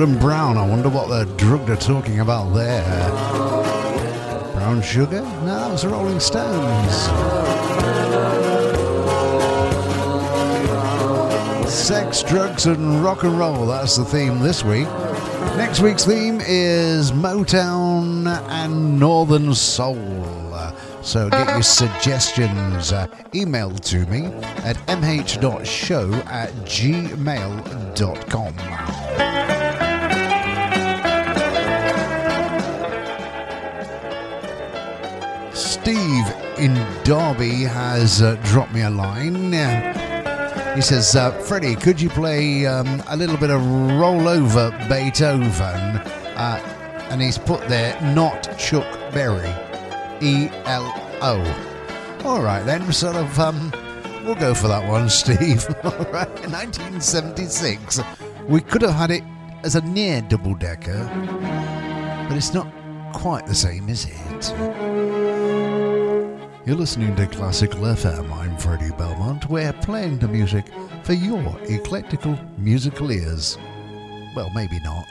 Golden Brown.
I wonder what the drug they're talking about there. Brown sugar? No, that was the Rolling Stones. Sex, drugs, and rock and roll. That's the theme this week. Next week's theme is Motown and Northern Soul. So get your suggestions uh, emailed to me at mh.show at gmail.com. in Derby has uh, dropped me a line. He says, uh, Freddie, could you play um, a little bit of Rollover Beethoven? Uh, and he's put there, not Chuck Berry. E L O. All right, then, sort of, um, we'll go for that one, [LAUGHS] Steve. All right, 1976. We could have had it as a near double decker, but it's not quite the same, is it? You're listening to Classical FM. I'm Freddie Belmont. We're playing the music for your eclectical musical ears. Well, maybe not.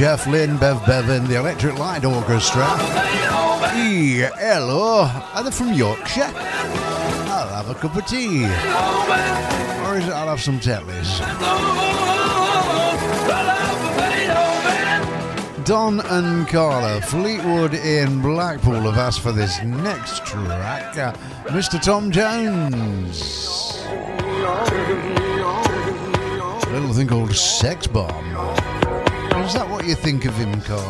Jeff Lynne, Bev Bevan, the Electric Light Orchestra. Hello, are they from Yorkshire? I'll have a cup of tea. Or is it I'll have some Tetleys? Don and Carla, Fleetwood in Blackpool have asked for this next track. Uh, Mr. Tom Jones. A little thing called Sex Bomb. Is that what you think of him, Carla?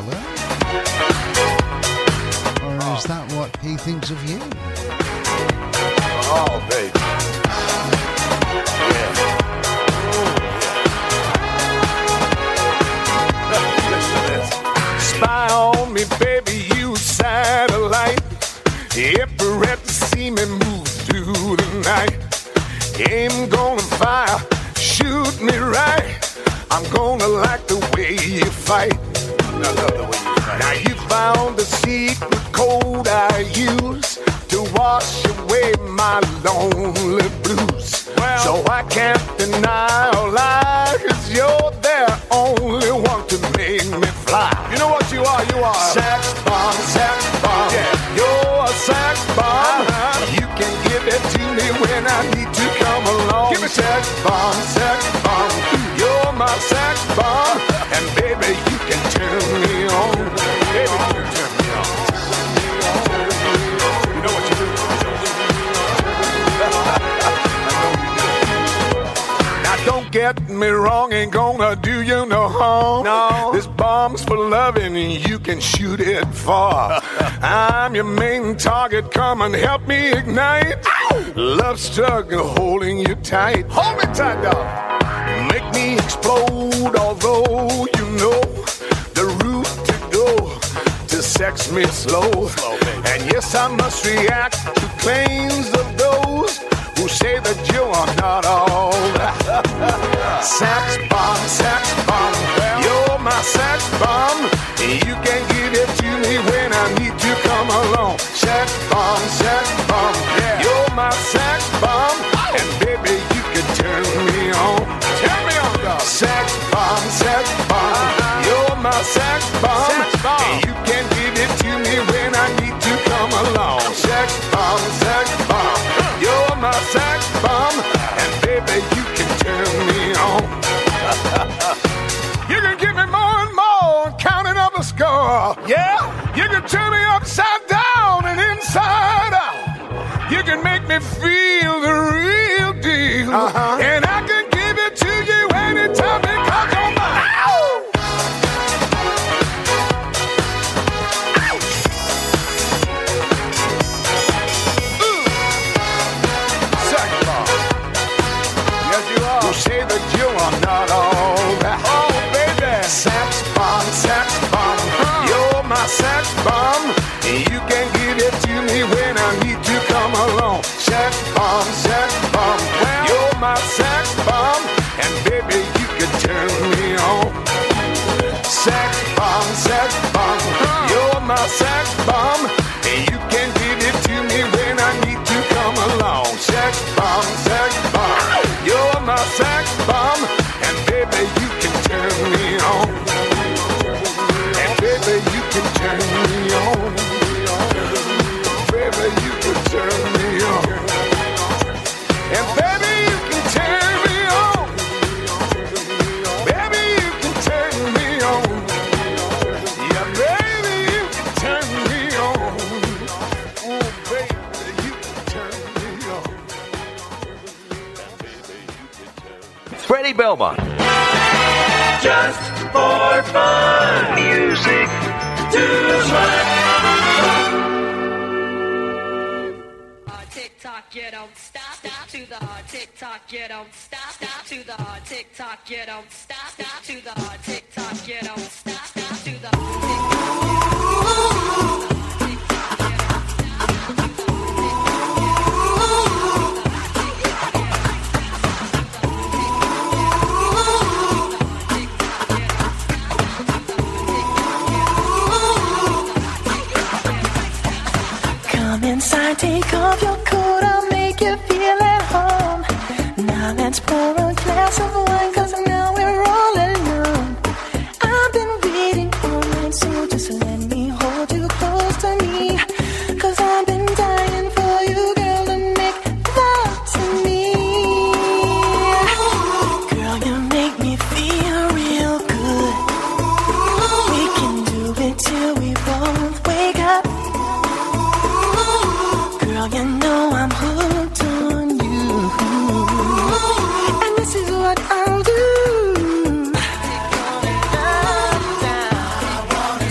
Or is oh. that what he thinks of you?
Oh, baby.
My loving you can shoot it far. I'm your main target, come and help me ignite. Love struggle holding you tight.
Hold me tight, dog.
Make me explode, although you know the route to go to sex me slow. slow and yes, I must react to claims of those who say that you are not all [LAUGHS] sex bomb, sex bomb, my sex bomb. You can give it to me when I need to come along. Sex bomb, sex bomb, yeah. you're my sex bomb. And baby, you can turn me on.
Turn me on, dog.
Sex bomb, sex bomb. You're my sex bomb.
Sex Yeah?
You can turn me upside down and inside out. You can make me feel the real deal.
Uh-huh.
And I can give it to you anytime
Belmont.
Just for fun. Music to uh,
Tick tock, you don't stop, stop to the uh, hard tick tock, you don't stop, stop to the uh, hard tick tock, you don't stop, stop to the hard tick tock, you don't stop, stop
inside, take off your coat, I'll make you feel at home. Now let's pour a glass of wine,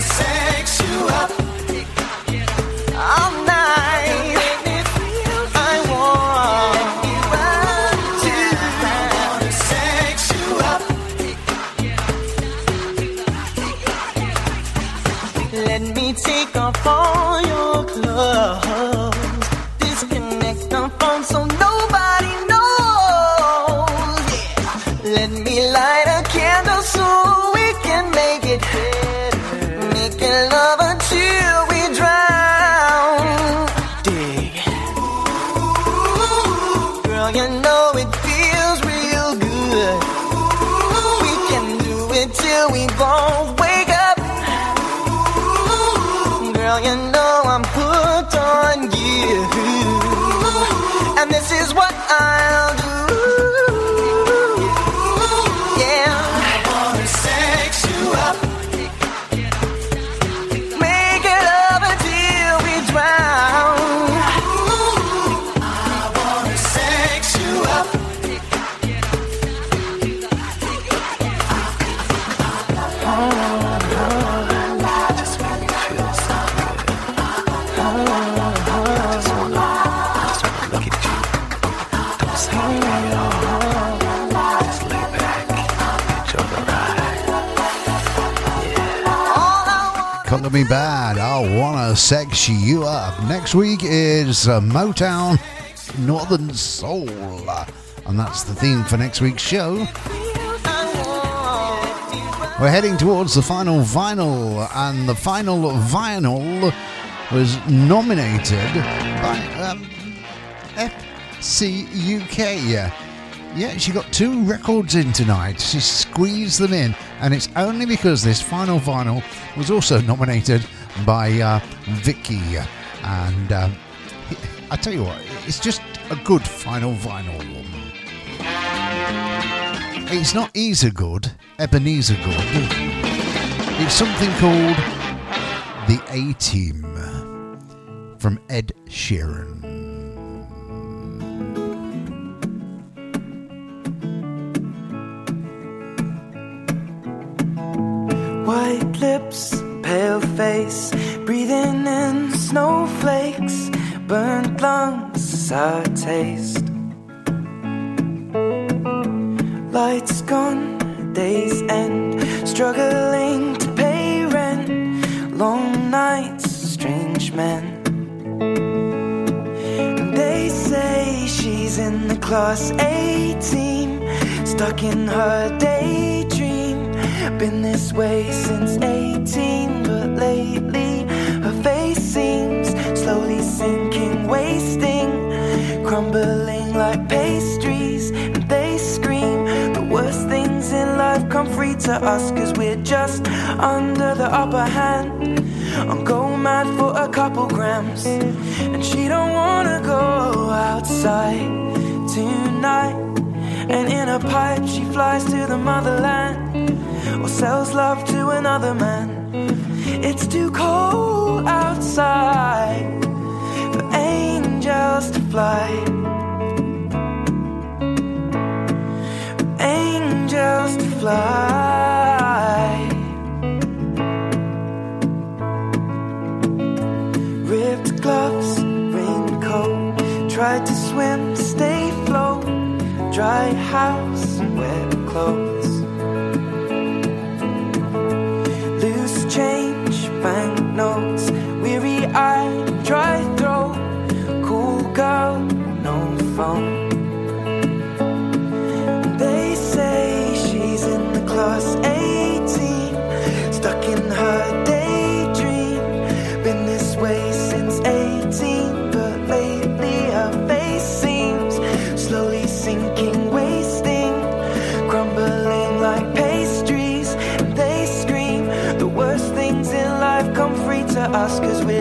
say Wanna Sex You Up.
Next week is uh, Motown Northern Soul. And that's the theme for next week's show. We're heading towards the final vinyl, and the final vinyl was nominated by um, FCUK. Yeah, she got two records in tonight. She squeezed them in, and it's only because this final vinyl was also nominated by uh, Vicky. And um, I tell you what, it's just a good final vinyl. It's not Easer good, Ebenezer good. It's something called the A Team from Ed Sheeran.
White lips, pale face, breathing in snowflakes, burnt lungs, sour taste. Lights gone, days end, struggling to pay rent, long nights, strange men. They say she's in the class A team, stuck in her daydream. Been this way since 18, but lately her face seems slowly sinking, wasting, crumbling like pastries. And they scream the worst things in life come free to us, cause we're just under the upper hand. I'm go mad for a couple grams, and she don't wanna go outside tonight. And in a pipe, she flies to the motherland or sells love to another man. It's too cold outside for angels to fly. For angels to fly. Ripped gloves, raincoat. Tried to swim, stay float. Dry house, wet clothes.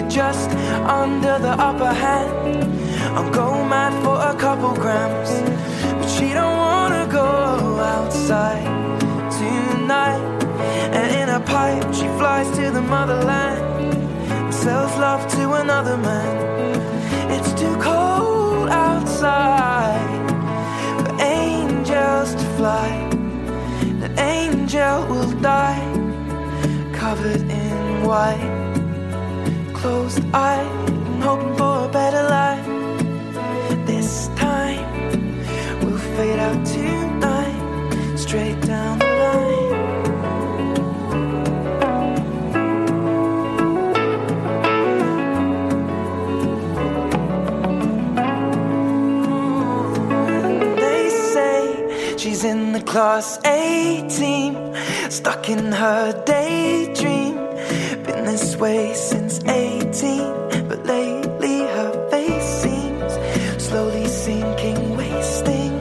Just under the upper hand. I'm go mad for a couple grams, but she don't wanna go outside tonight. And in a pipe, she flies to the motherland, and sells love to another man. It's too cold outside for angels to fly. The angel will die, covered in white, closed eyed, and hoping for a better life. This time we'll fade out tonight, straight down the line. They say she's in the class A team, stuck in her daydream. Been this way since 18, but lately her face seems slowly sinking, wasting,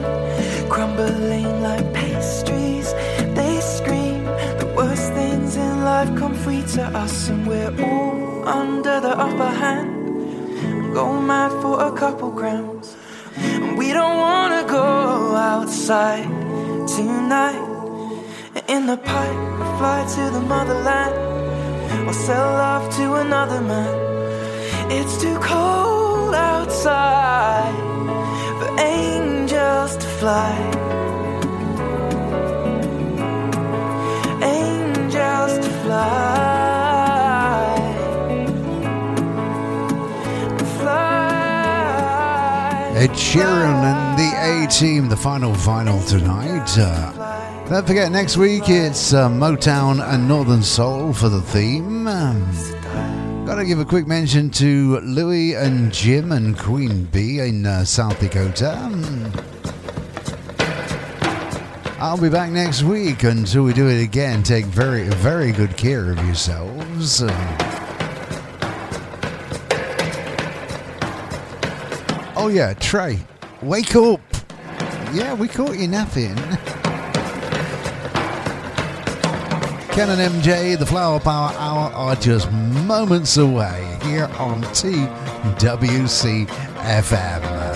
crumbling like pastries. They scream the worst things in life come free to us, and we're all under the upper hand. Go mad for a couple grams. And we don't wanna go outside tonight. In the pipe, fly to the motherland. Or sell love to another man. It's too cold outside for angels to fly. Angels to fly.
Ed Sheeran and the A Team, the final final tonight. Uh, don't forget, next week it's uh, Motown and Northern Soul for the theme. Um, gotta give a quick mention to Louis and Jim and Queen Bee in uh, South Dakota. Um, I'll be back next week. Until we do it again, take very, very good care of yourselves. Uh, Oh yeah, Trey, wake up! Yeah, we caught you napping. [LAUGHS] Ken and MJ, the Flower Power Hour are just moments away here on TWC FM.